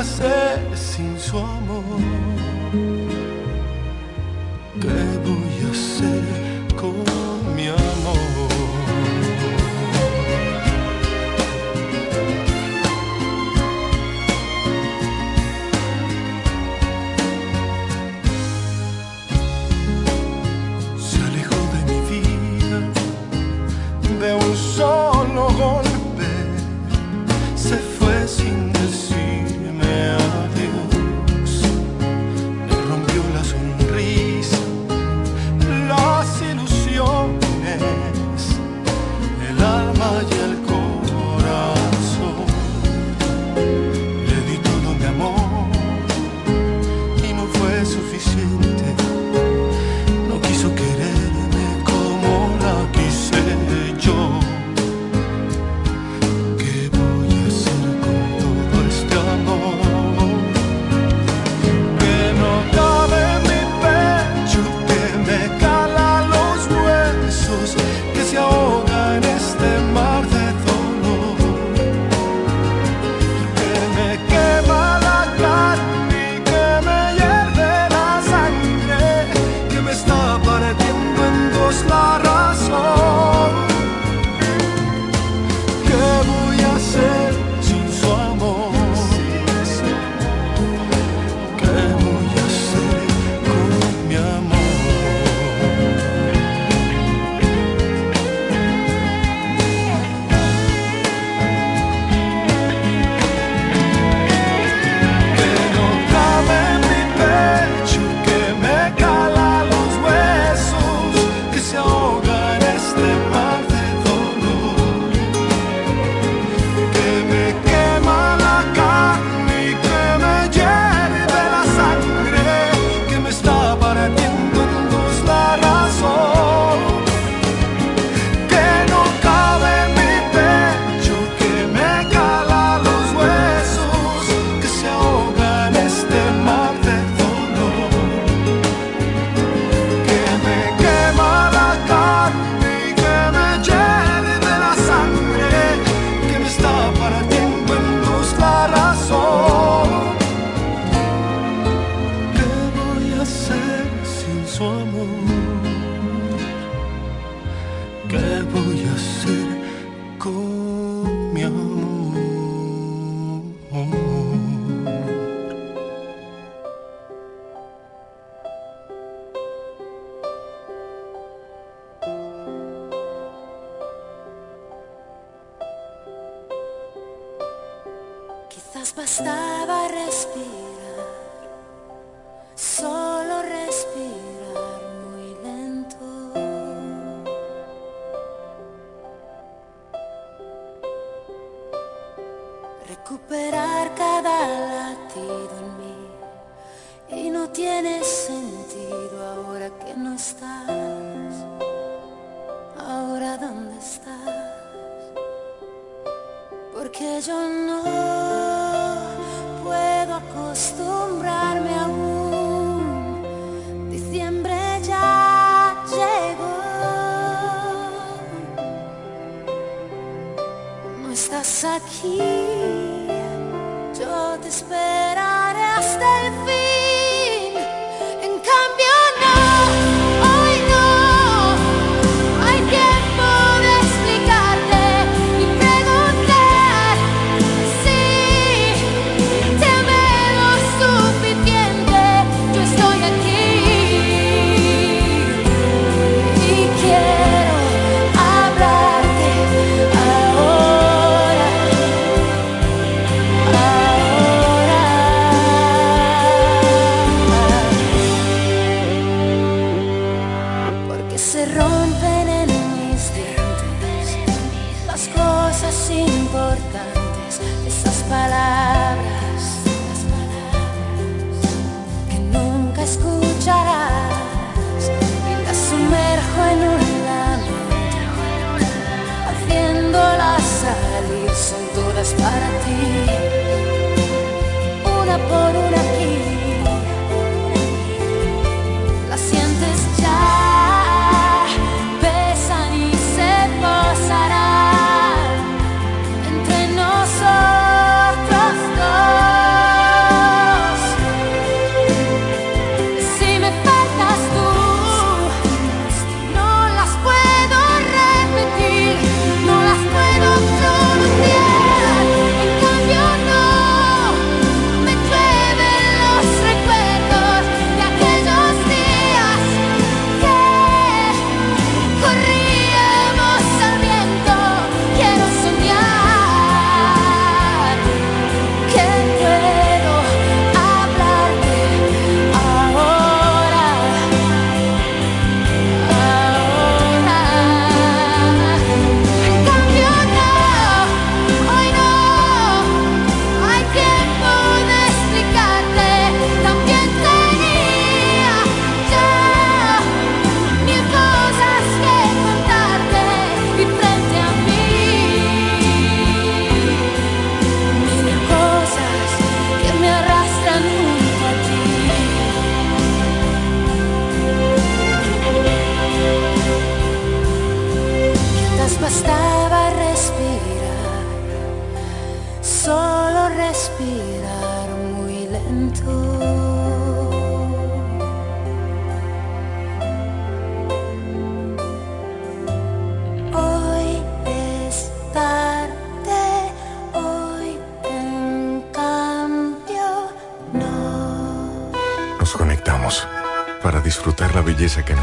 hacer sin su amor? Quizás bastaba respirar,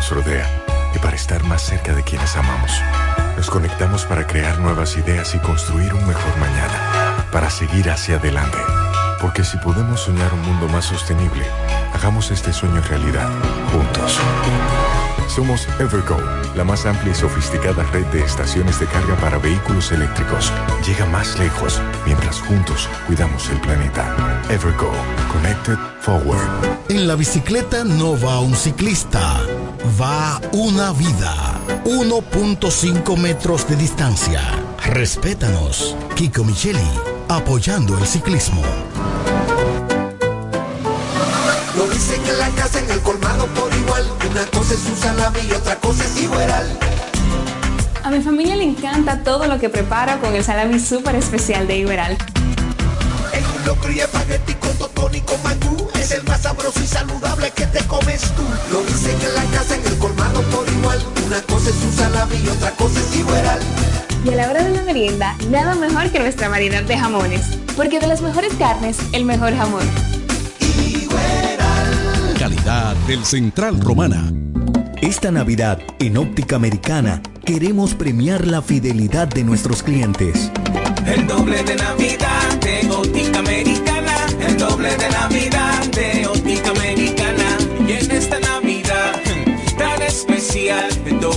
nos rodea y para estar más cerca de quienes amamos. Nos conectamos para crear nuevas ideas y construir un mejor mañana, para seguir hacia adelante. Porque si podemos soñar un mundo más sostenible, hagamos este sueño realidad, juntos. Somos Evergo, la más amplia y sofisticada red de estaciones de carga para vehículos eléctricos. Llega más lejos mientras juntos cuidamos el planeta. Evergo, Connected Forward. En la bicicleta no va un ciclista, va una vida. 1.5 metros de distancia. Respétanos. Kiko Micheli, apoyando el ciclismo. Lo dicen en la casa, en el colmado por igual. Una cosa es un salami y otra cosa es igual. A mi familia le encanta todo lo que preparo con el salami súper especial de Iberal. En un locro y espagueti con totón y con mangú. Es el más sabroso y saludable que te comes tú. Lo dicen en la casa, Una cosa es un salami y otra cosa es igual. Y a la hora de la merienda, nada mejor que nuestra variedad de jamones. Porque de las mejores carnes, el mejor jamón. Calidad del Central Romana. Esta Navidad, en Óptica Americana, queremos premiar la fidelidad de nuestros clientes. El doble de Navidad de Óptica Americana. El doble de Navidad de Óptica Americana. Y en esta Navidad tan especial,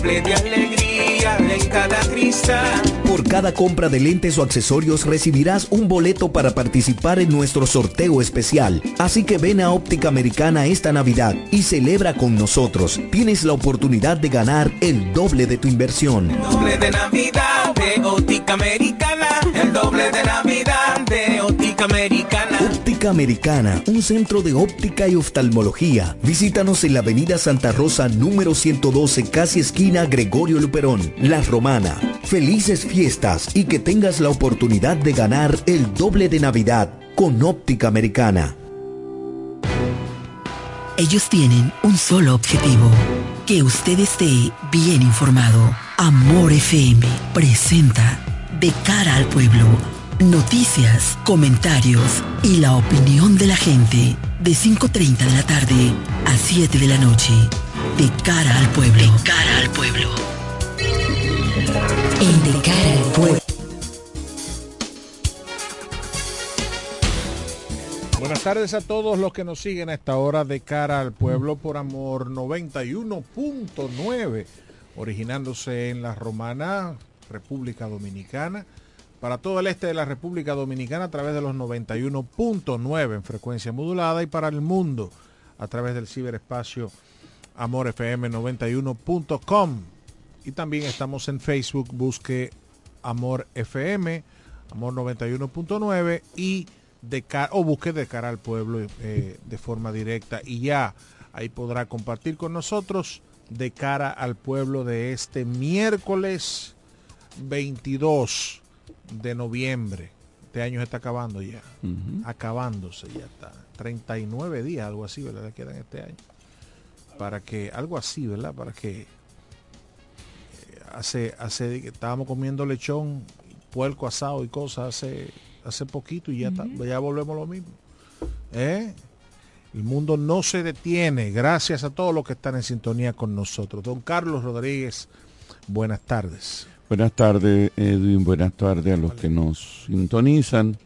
doble de alegría en cada cristal. Por cada compra de lentes o accesorios recibirás un boleto para participar en nuestro sorteo especial. Así que ven a Óptica Americana esta Navidad y celebra con nosotros. Tienes la oportunidad de ganar el doble de tu inversión. El doble de Navidad de Óptica Americana. El doble de Navidad de Óptica Americana. Óptica Americana, un centro de óptica y oftalmología. Visítanos en la Avenida Santa Rosa número 112, casi esquina Gregorio Luperón, La Romana. Felices fiestas y que tengas la oportunidad de ganar el doble de Navidad con Óptica Americana. Ellos tienen un solo objetivo, que usted esté bien informado. Amor FM presenta De cara al pueblo, noticias, comentarios y la opinión de la gente de 5.30 de la tarde a 7 de la noche. De cara al pueblo. De cara al pueblo. En De cara al pueblo. Buenas tardes a todos los que nos siguen a esta hora de cara al pueblo por amor 91.9, originándose en la Romana, República Dominicana, para todo el este de la República Dominicana a través de los 91.9 en frecuencia modulada y para el mundo a través del ciberespacio amorfm91.com. Y también estamos en Facebook, busque Amor FM, Amor 91.9 y de o busque de cara al pueblo eh, de forma directa y ya ahí podrá compartir con nosotros de cara al pueblo de este miércoles 22 de noviembre. Este año está acabando ya, acabándose ya está. 39 días, algo así, ¿verdad? Le quedan este año. Para que, algo así, ¿verdad? Para que eh, hace, hace, estábamos comiendo lechón, puerco asado y cosas hace hace poquito y ya, está, ya volvemos a lo mismo. ¿Eh? El mundo no se detiene, gracias a todos los que están en sintonía con nosotros. Don Carlos Rodríguez, buenas tardes. Buenas tardes, Edwin, buenas tardes a los que nos sintonizan.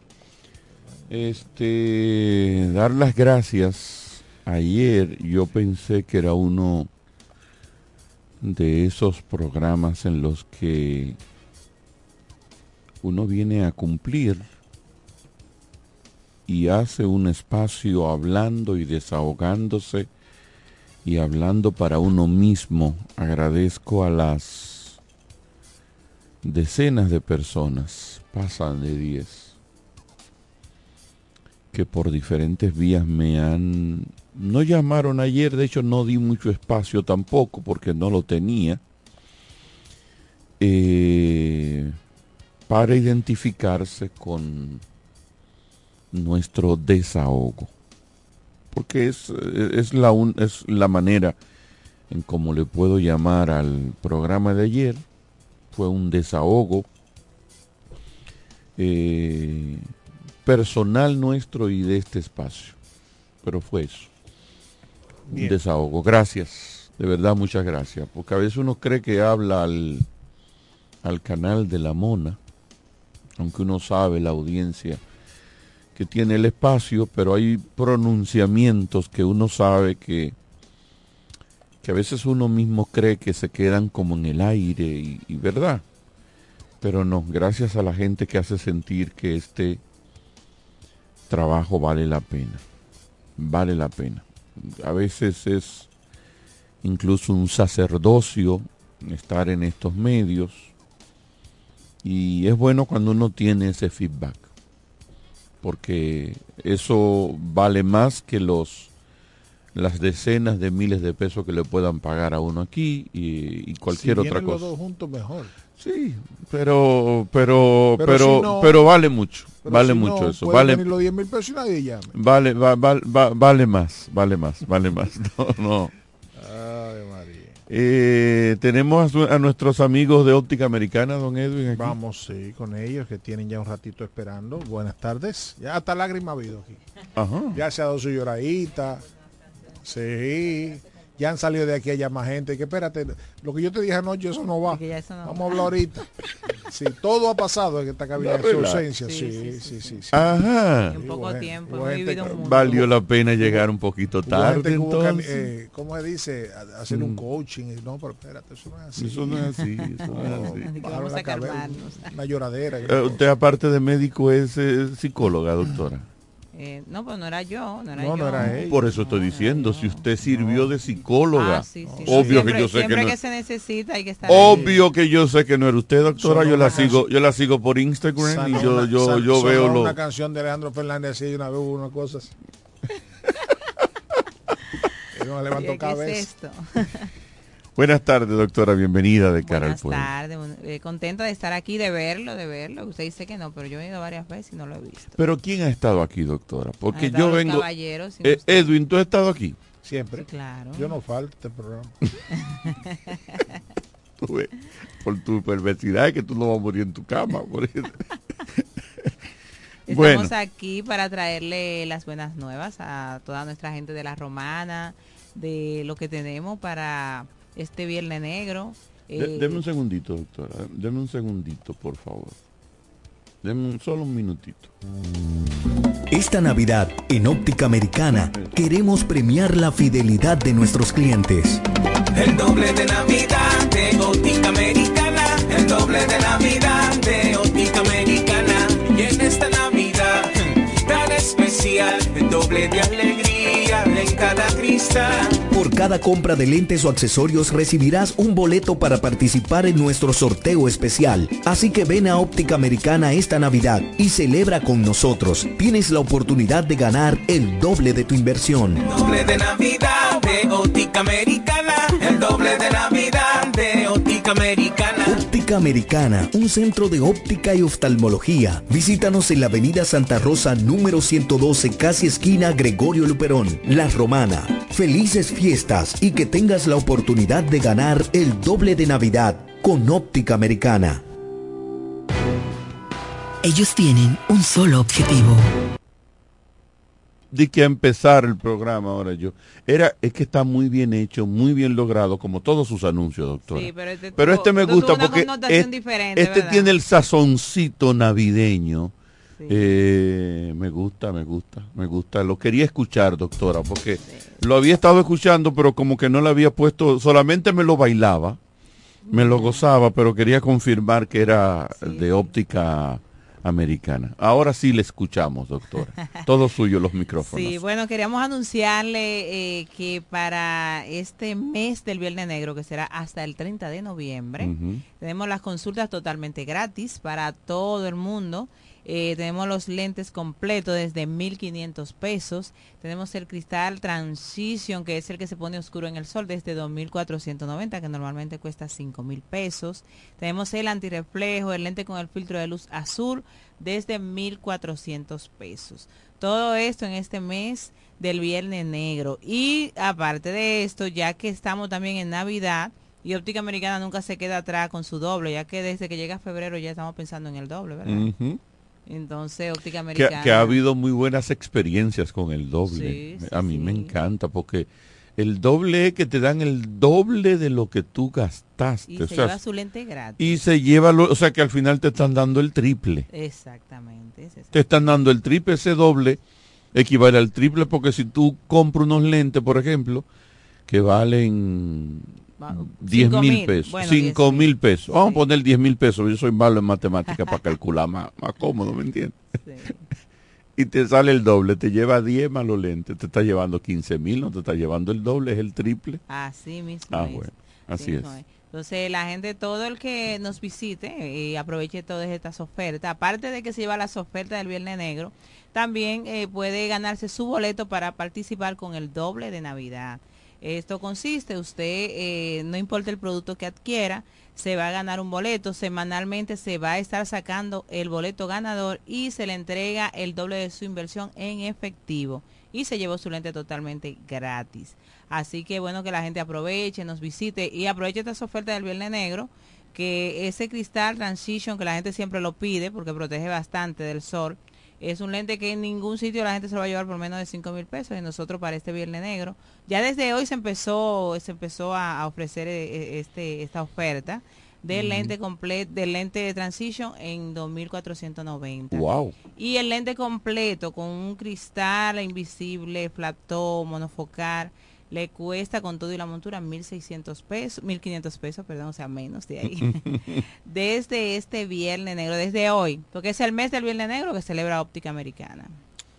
Este, dar las gracias. Ayer yo pensé que era uno de esos programas en los que uno viene a cumplir y hace un espacio hablando y desahogándose y hablando para uno mismo. Agradezco a las decenas de personas, pasan de 10, que por diferentes vías me han... No llamaron ayer, de hecho no di mucho espacio tampoco porque no lo tenía. Eh, para identificarse con nuestro desahogo. Porque es, es, la, es la manera en cómo le puedo llamar al programa de ayer. Fue un desahogo eh, personal nuestro y de este espacio. Pero fue eso. un desahogo. Gracias, de verdad muchas gracias, porque a veces uno cree que habla al, al canal de la mona, aunque uno sabe la audiencia que tiene el espacio, pero hay pronunciamientos que uno sabe que, que a veces uno mismo cree que se quedan como en el aire y, y verdad. Pero no, gracias a la gente que hace sentir que este trabajo vale la pena. Vale la pena. A veces es incluso un sacerdocio estar en estos medios y es bueno cuando uno tiene ese feedback porque eso vale más que los las decenas de miles de pesos que le puedan pagar a uno aquí y, y cualquier si otra los cosa. dos juntos mejor. Sí, pero pero Pero pero si no- pero vale mucho, vale si mucho no, eso, vale los 10 mil pesos y nadie llame. vale va- va- va- vale más, vale más, vale más. No, no. Ay, María. Eh, tenemos a, su- a nuestros amigos de Óptica Americana, don Edwin. aquí. Vamos, sí, con ellos que tienen ya un ratito esperando. Buenas tardes. Ya hasta lágrima ha habido aquí. Ajá. Ya se ha dado su lloradita. Sí. Ya han salido de aquí allá más gente. Que espérate, lo que yo te dije anoche, eso no va. Que ya eso no Vamos a hablar ahorita. Sí, todo ha pasado en esta cabina verdad. ausencia. Sí, Sí, sí, sí, sí, sí. sí. Ajá. En poco gente- tiempo, vivido un. Valió la pena llegar un poquito tarde hubo que, entonces. eh, ¿Cómo se dice? Hacer un coaching. y No, pero espérate, eso no es así. Eso no es así, eso no es No, así. Vamos la a cabeza, calmarnos. Una lloradera. Eh, usted aparte de médico es eh, psicóloga, doctora. Eh, no, pues no era yo, no era No, yo. no era ella. Por eso estoy diciendo, si usted sirvió de psicóloga, Ah, sí, sí, obvio Siempre- que yo sé que siempre no. que se necesita hay que estar ahí. Obvio que yo sé que no era usted, doctora. Yo la sigo, yo la sigo por Instagram Sonó y yo, una- yo, yo veo lo. una canción de Alejandro Fernández así y una vez hubo una cosa así. Él no Oye, levantó ¿Qué cabeza. es esto? Buenas tardes, doctora. Bienvenida de cara Buenas al pueblo. tardes, bueno, eh, contenta de estar aquí, de verlo, de verlo. Usted dice que no, pero yo he ido varias veces y no lo he visto. Pero ¿quién ha estado aquí, doctora? Porque yo vengo. caballeros, Eh. Edwin, ¿tú has estado aquí? Siempre. Sí, claro. Yo no falto este programa. Tú ves, Por tu perversidad es que tú no vas a morir en tu cama. por eso. Estamos bueno, aquí para traerle las buenas nuevas a toda nuestra gente de la Romana, de lo que tenemos para este Viernes Negro. de- Eh, deme un segundito, doctora. Deme un segundito, por favor. Deme un, solo un minutito. Esta Navidad, en Óptica Americana, queremos premiar la fidelidad de nuestros clientes. El doble de Navidad de Óptica Americana. El doble de Navidad de Óptica Americana. Y en esta Navidad tan especial, el doble de alegría cada cristal. Por cada compra de lentes o accesorios recibirás un boleto para participar en nuestro sorteo especial. Así que ven a Óptica Americana esta Navidad y celebra con nosotros. Tienes la oportunidad de ganar el doble de tu inversión. Doble de Navidad de Óptica Americana. El doble de Navidad de Óptica Americana. Óptica Americana, un centro de óptica y oftalmología. Visítanos en la avenida Santa Rosa número 112, casi esquina Gregorio Luperón, La Romana. Felices fiestas y que tengas la oportunidad de ganar el doble de Navidad con Óptica Americana. Ellos tienen un solo objetivo. De que a empezar el programa ahora yo. Era, es que está muy bien hecho, muy bien logrado, como todos sus anuncios, doctora. Sí, pero este Pero este me gusta porque es- diferente, este ¿verdad? tiene el sazoncito navideño. Sí. Eh, me gusta, me gusta, me gusta. Lo quería escuchar, doctora, porque lo había estado escuchando, pero como que no le había puesto, solamente me lo bailaba, me lo gozaba, pero quería confirmar que era de óptica americana. Ahora sí le escuchamos, doctora. Todo suyo los micrófonos. Sí, bueno, queríamos anunciarle eh, que para este mes del Viernes Negro, que será hasta el 30 de noviembre, tenemos las consultas totalmente gratis para todo el mundo. Eh, tenemos los lentes completos desde 1.500 pesos. Tenemos el cristal Transition, que es el que se pone oscuro en el sol, desde 2.490, que normalmente cuesta 5.000 pesos. Tenemos el antirreflejo, el lente con el filtro de luz azul, desde 1.400 pesos. Todo esto en este mes del Viernes Negro. Y aparte de esto, ya que estamos también en Navidad, y Óptica Americana nunca se queda atrás con su doble, ya que desde que llega febrero ya estamos pensando en el doble, ¿verdad? Entonces, Óptica que, Americana. que ha habido muy buenas experiencias con el doble. Sí, sí, a mí me encanta porque El doble es que te dan el doble de lo que tú gastaste. Y o se sea, lleva su lente gratis. y se lleva, lo- o sea que al final te están dando el triple. Exactamente. eso. Te están dando el triple, ese doble equivale al triple porque si tú compras unos lentes, por ejemplo, que valen Va- 10 cinco mil pesos, bueno, 5 10 mil pesos, vamos a poner 10 mil pesos, yo soy malo en matemáticas para calcular más, más cómodo, ¿me entiendes? Y te sale el doble, te lleva 10 más los lentes, te está llevando 15 mil, no te está llevando el doble, es el triple. Así mismo. Ah, es. bueno, así es. Entonces, la gente, todo el que nos visite y aproveche todas estas ofertas, aparte de que se lleva las ofertas del Viernes Negro, también eh, puede ganarse su boleto para participar con el doble de Navidad. Esto consiste, usted, eh, no importa el producto que adquiera, se va a ganar un boleto. Semanalmente se va a estar sacando el boleto ganador y se le entrega el doble de su inversión en efectivo. Y se llevó su lente totalmente gratis. Así que bueno que la gente aproveche, nos visite y aproveche estas ofertas del Viernes Negro, que ese cristal Transition que la gente siempre lo pide porque protege bastante del sol. Es un lente que en ningún sitio la gente se lo va a llevar por menos de 5 mil pesos y nosotros para este Viernes Negro. Ya desde hoy se empezó, se empezó a, a ofrecer eh, eh, este, esta oferta del lente completo, del lente de Transition en 2490. Wow. Y el lente completo con un cristal invisible, plató, monofocal, le cuesta con todo y la montura 1.600 pesos, 1.500 pesos, perdón, o sea, menos de ahí. desde este Viernes Negro, desde hoy, porque es el mes del Viernes Negro que celebra Óptica Americana.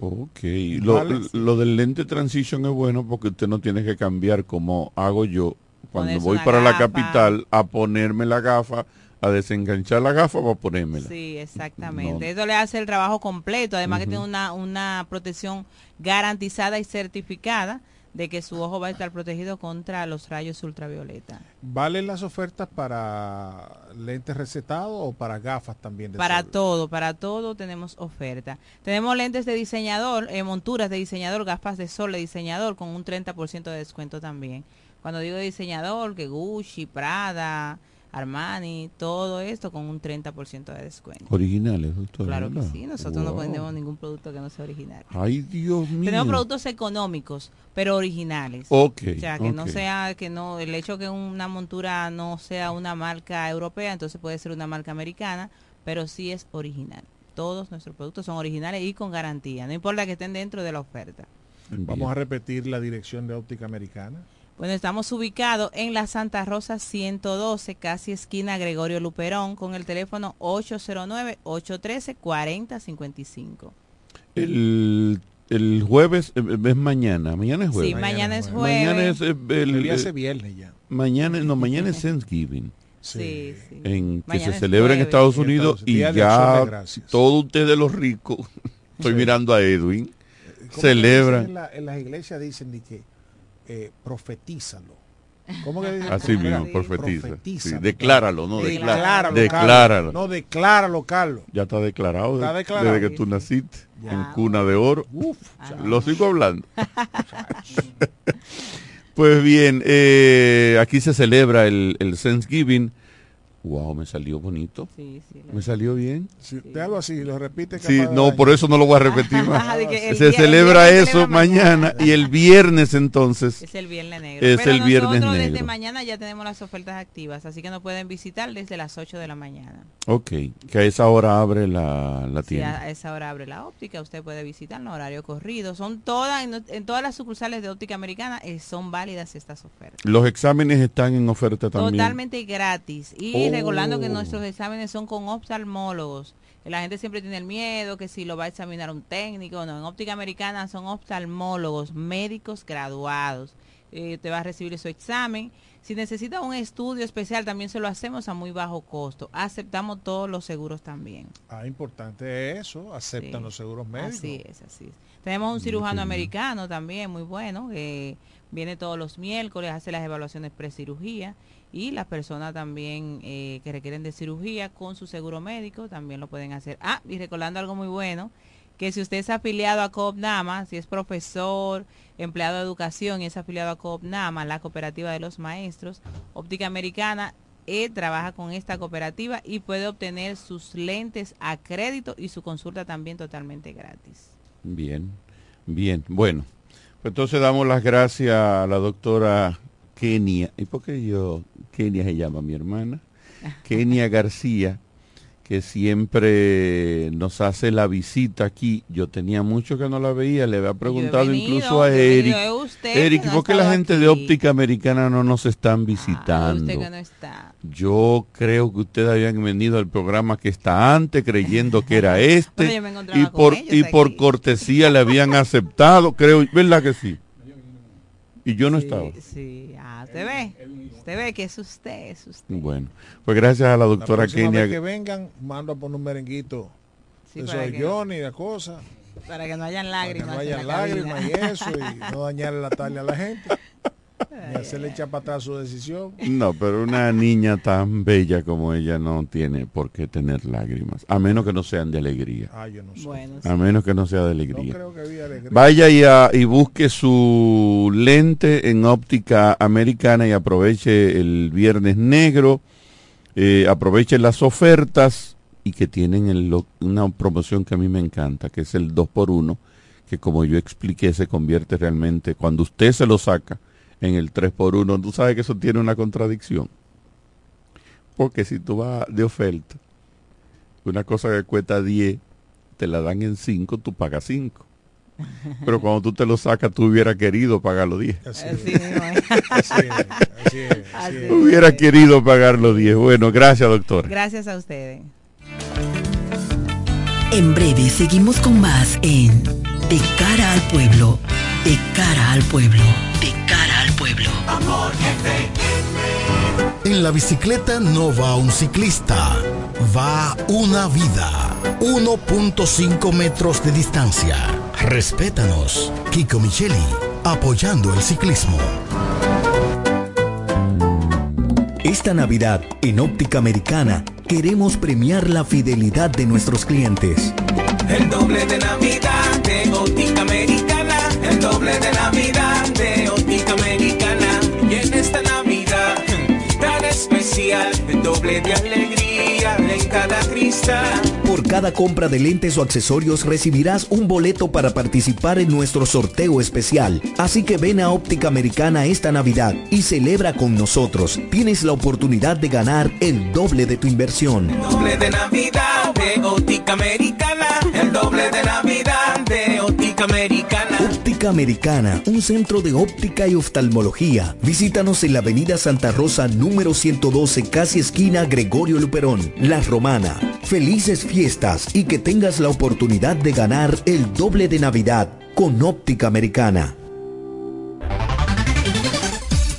Ok, lo, lo del lente transition es bueno porque usted no tiene que cambiar como hago yo cuando Ponerse voy para la capital a ponerme la gafa, a desenganchar la gafa para ponérmela. Sí, exactamente. No. Eso le hace el trabajo completo, además que tiene una, una protección garantizada y certificada de que su ojo va a estar protegido contra los rayos ultravioleta. ¿Valen las ofertas para lentes recetados o para gafas también? De Para sol? todo, para todo tenemos oferta. Tenemos lentes de diseñador, eh, monturas de diseñador, gafas de sol de diseñador con un 30% de descuento también. Cuando digo diseñador, que Gucci, Prada, Armani, todo esto con un 30% de descuento. Originales, doctor. Claro que sí, nosotros no vendemos ningún producto que no sea original. Ay, Dios mío. Tenemos productos económicos, pero originales. Ok, O sea, que no sea, que no, el hecho que una montura no sea una marca europea, entonces puede ser una marca americana, pero sí es original. Todos nuestros productos son originales y con garantía, no importa que estén dentro de la oferta. Vamos a repetir la dirección de óptica americana. Bueno, estamos ubicados en la Santa Rosa 112, casi esquina Gregorio Luperón, con el teléfono 809-813-4055. El, el jueves eh, es mañana. Mañana es jueves. Sí, mañana es jueves. Mañana es eh, el, ser eh, viernes ya. Mañana, no, mañana es Thanksgiving. Sí, sí. En, que Mañana se celebra en. Estados Unidos Estados- y de Acción de ya todos ustedes los ricos, estoy Sí. mirando a Edwin, ¿Cómo que celebran. dicen En, la- en las iglesias dicen de que eh, profetízalo. ¿Cómo que dicen? Así mismo, profetiza. profetízalo. Sí, decláralo, no, Decláralo, decláralo. No, decláralo, Carlos. Ya está declarado, Está de- declarado. desde que tú naciste Ya. en cuna de oro. Uf, Lo sigo hablando. pues bien, eh, aquí se celebra el, el Thanksgiving. Wow, me salió bonito. Sí, sí. Me salió bien. Si te hago así, lo repite. Sí, no, por eso no lo voy a repetir más. Se celebra eso mañana y el viernes entonces Es el viernes negro. es Pero el viernes nosotros desde negro. mañana ya tenemos las ofertas activas, así que nos pueden visitar desde las 8 de la mañana. Ok, que a esa hora abre la, tienda. a esa hora abre la óptica, usted puede visitar en horario corrido. Son todas, en, en todas las sucursales de óptica americana eh, son válidas estas ofertas. Los exámenes están en oferta también. Totalmente gratis. Y Oh. Recordando que nuestros exámenes son con oftalmólogos. La gente siempre tiene el miedo que si lo va a examinar un técnico. No, en óptica americana son oftalmólogos, médicos graduados. Eh, te va a recibir su examen. Si necesita un estudio especial, también se lo hacemos a muy bajo costo. Aceptamos todos los seguros también. Ah, importante eso. Aceptan Sí. los seguros médicos. Así es, así es. Tenemos un cirujano americano también muy bueno, que viene todos los miércoles, hace las evaluaciones pre-cirugía y las personas también eh, que requieren de cirugía con su seguro médico también lo pueden hacer. Ah, y recordando algo muy bueno, que si usted es afiliado a COPNAMA, si es profesor, empleado de educación y es afiliado a COPNAMA, la cooperativa de los maestros, Óptica Americana eh, trabaja con esta cooperativa y puede obtener sus lentes a crédito y su consulta también totalmente gratis. Bien, bien. Bueno, Entonces damos las gracias a la doctora Kenia. ¿Y por qué yo, Kenia se llama mi hermana? Kenia García, que siempre nos hace la visita aquí. Yo tenía mucho que no la veía, le había preguntado venido, incluso a Eric. usted Eric, no ¿por qué la gente de óptica americana no nos están Ah, visitando? usted que no está. Yo creo que ustedes habían venido al programa que está antes creyendo que era este y por y por cortesía le habían aceptado, creo, ¿verdad que sí? Y yo no Sí, estaba. Sí, ah, usted ve. Usted ve que es usted, es usted. Bueno, pues gracias a la La doctora próxima vez que Kenia. vengan, mando a poner un merenguito. Sí, eso para de que- Johnny, de cosas. Para que no hayan Para que lágrimas. no en haya la cabina. lágrimas y eso, y no dañarle la tarde a la gente. Ni hacerle echar para atrás su decisión. No, pero una niña tan bella como ella no tiene por qué tener lágrimas, a menos que no sean de alegría. Ah, yo no sé. Bueno, A menos que no sea de No alegría. creo que había alegría. Vaya y, a- y busque su lente en óptica americana y aproveche el viernes negro, eh, aproveche las ofertas y que tienen el una promoción que a mí me encanta, que es el 2x1, que como yo expliqué se convierte realmente, cuando usted se lo saca en el 3x1, tú sabes que eso tiene una contradicción. Porque si tú vas de oferta, una cosa que cuesta 10, te la dan en 5, tú pagas 5. Pero cuando tú te lo sacas, tú hubieras querido pagar los 10. Así es, así es, así es, así es. Hubiera querido pagar los 10. Bueno, gracias, doctora. Gracias a ustedes. En breve seguimos con más en De cara al pueblo, de cara al pueblo, de cara pueblo. En la bicicleta no va un ciclista, va una vida. 1.5 metros de distancia. Respétanos. Kiko Micheli, apoyando el ciclismo. Esta Navidad, en Óptica Americana, queremos premiar la fidelidad de nuestros clientes. El doble de Navidad de Óptica Americana. El doble de de alegría en cada cristal. Por cada compra de lentes o accesorios recibirás un boleto para participar en nuestro sorteo especial. Así que ven a Óptica Americana esta Navidad y celebra con nosotros. Tienes la oportunidad de ganar el doble de tu inversión. doble de Navidad de Óptica Americana. El doble de Navidad de Óptica Americana. Óptica Americana, un centro de óptica y oftalmología. Visítanos en la avenida Santa Rosa número 112, casi esquina Gregorio Luperón, La Romana. Felices fiestas y que tengas la oportunidad de ganar el doble de Navidad con Óptica Americana.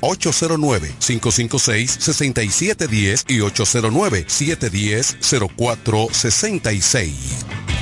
809-556-6710 y 809-710-0466.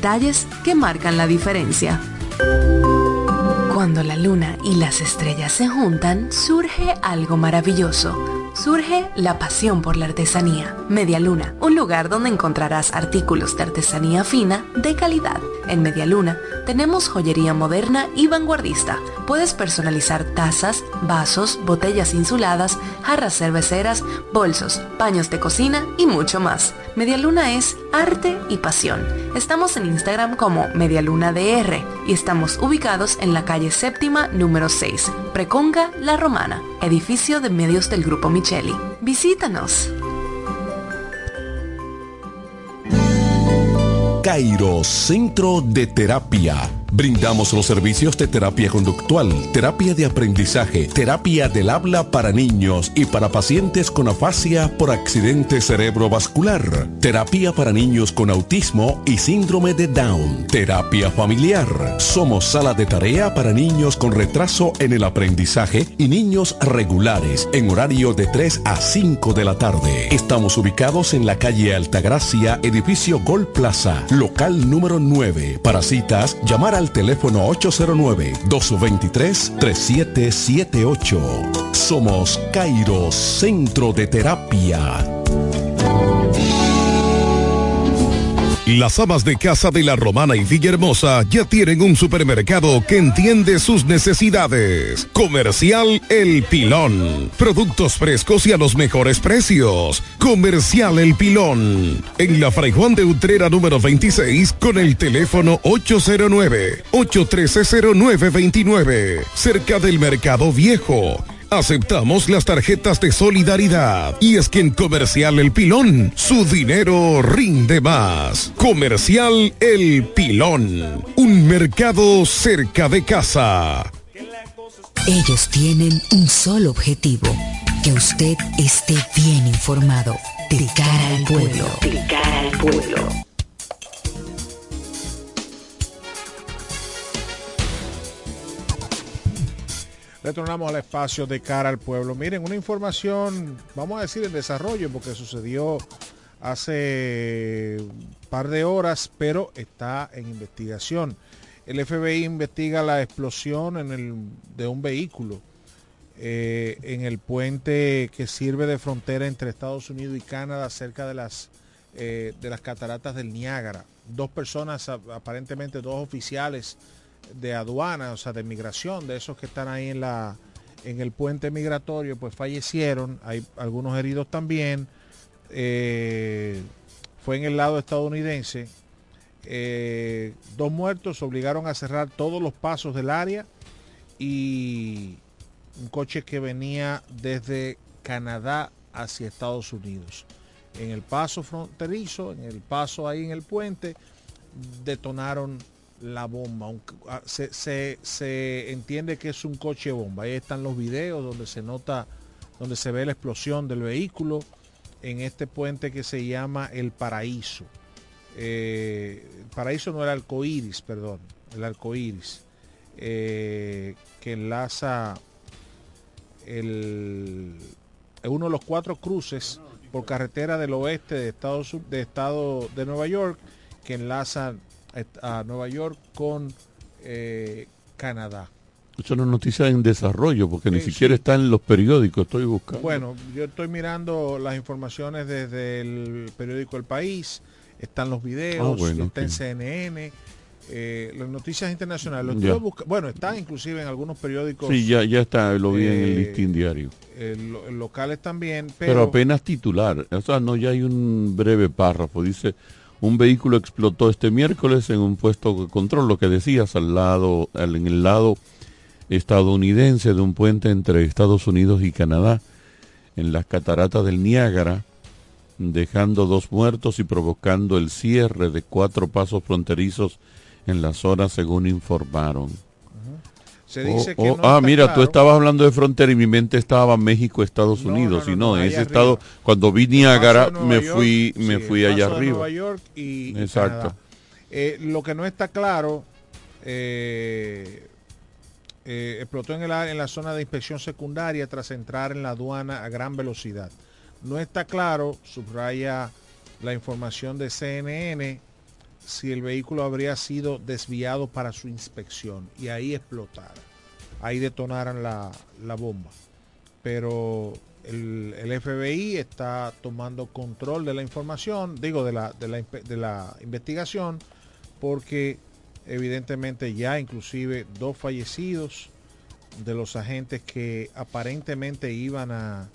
detalles que marcan la diferencia. Cuando la luna y las estrellas se juntan, surge algo maravilloso. Surge la pasión por la artesanía. Media Luna, un lugar donde encontrarás artículos de artesanía fina de calidad. En Media Luna tenemos joyería moderna y vanguardista. Puedes personalizar tazas, vasos, botellas insuladas, jarras cerveceras, bolsos, paños de cocina y mucho más. Media Luna es arte y pasión. Estamos en Instagram como MedialunaDR y estamos ubicados en la calle séptima número 6, Preconga La Romana, edificio de medios del Grupo Visítanos. Cairo Centro de Terapia. Brindamos los servicios de terapia conductual, terapia de aprendizaje, terapia del habla para niños y para pacientes con afasia por accidente cerebrovascular, terapia para niños con autismo y síndrome de Down, terapia familiar. Somos sala de tarea para niños con retraso en el aprendizaje y niños regulares en horario de 3 a 5 de la tarde. Estamos ubicados en la calle Altagracia, edificio Gol Plaza, local número 9. Para citas, llamar al teléfono 809-223-3778. Somos Cairo Centro de Terapia. Las amas de casa de la Romana y Villahermosa ya tienen un supermercado que entiende sus necesidades. Comercial El Pilón. Productos frescos y a los mejores precios. Comercial El Pilón. En la Fray Juan de Utrera número 26 con el teléfono 809-813-0929. Cerca del Mercado Viejo. Aceptamos las tarjetas de solidaridad. Y es que en Comercial El Pilón, su dinero rinde más. Comercial El Pilón. Un mercado cerca de casa. Ellos tienen un solo objetivo, que usted esté bien informado. De cara al pueblo. De cara al pueblo. Retornamos al espacio de cara al pueblo. Miren, una información, vamos a decir en desarrollo, porque sucedió hace un par de horas, pero está en investigación. El FBI investiga la explosión en el, de un vehículo eh, en el puente que sirve de frontera entre Estados Unidos y Canadá, cerca de las, eh, de las cataratas del Niágara. Dos personas, aparentemente dos oficiales, de aduana, o sea, de migración, de esos que están ahí en la en el puente migratorio, pues fallecieron, hay algunos heridos también. Eh, fue en el lado estadounidense. Eh, dos muertos obligaron a cerrar todos los pasos del área y un coche que venía desde Canadá hacia Estados Unidos. En el paso fronterizo, en el paso ahí en el puente, detonaron la bomba. Ah, se, se, entiende que es un coche bomba. Ahí están los videos donde se nota, donde se ve la explosión del vehículo en este puente que se llama El Paraíso. Eh, Paraíso no el arcoíris, perdón, el arcoíris, eh, que enlaza el, uno de los cuatro cruces por carretera del oeste de Estados de Estado de Nueva York que enlaza a Nueva York con eh, Canadá. Eso es una noticia en desarrollo, porque ni siquiera está en los periódicos, estoy buscando. Bueno, yo estoy mirando las informaciones desde el periódico El País, están los videos, Ah, bueno, está en. CNN, eh, las noticias internacionales. Lo Ya. estuve busca- bueno, están inclusive en algunos periódicos Sí, ya, ya está, lo vi en el eh, listín diario. eh, lo- locales también, Pero, pero, apenas titular. O sea, no, ya hay un breve párrafo. Dice, un vehículo explotó este miércoles en un puesto de control, lo que decías, al lado, en el lado estadounidense de un puente entre Estados Unidos y Canadá, en las cataratas del Niágara, dejando dos muertos y provocando el cierre de cuatro pasos fronterizos en la zona, según informaron. Se dice Oh, que oh, no ah, mira, tú estabas hablando de frontera y mi mente estaba México, Estados Unidos, y no, en ese estado, cuando vi Niágara, me York, fui, me sí, fui allá arriba. Nueva York y, Exacto. Eh, lo que no está claro, eh, eh, explotó en, el, en la zona de inspección secundaria tras entrar en la aduana a gran velocidad. No está claro, subraya la información de CNN, si el vehículo habría sido desviado para su inspección y ahí explotara, ahí detonaran la, la bomba. Pero el, FBI está tomando control de la información, digo, de la, de la, investigación, porque evidentemente ya inclusive dos fallecidos de los agentes que aparentemente iban a,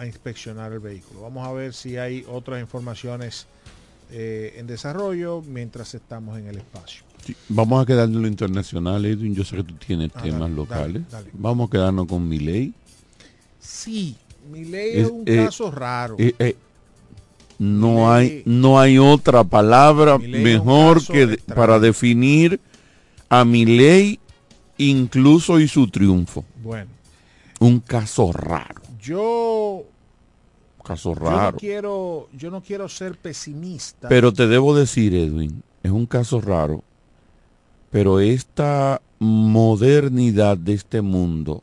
a inspeccionar el vehículo. Vamos a ver si hay otras informaciones eh, en desarrollo mientras estamos en el espacio. Sí, Vamos a quedarnos en lo internacional, Edwin. Yo sé que tú tienes Ah, temas dale, locales. dale, dale. Vamos a quedarnos con mi ley. Sí, mi ley es, un caso raro. eh, No hay, no hay otra palabra mejor que de- para definir a mi ley incluso y su triunfo. Bueno, Un caso raro, yo, caso yo no raro. quiero, yo no quiero ser pesimista. Pero te debo decir, Edwin, es un caso raro, pero esta modernidad de este mundo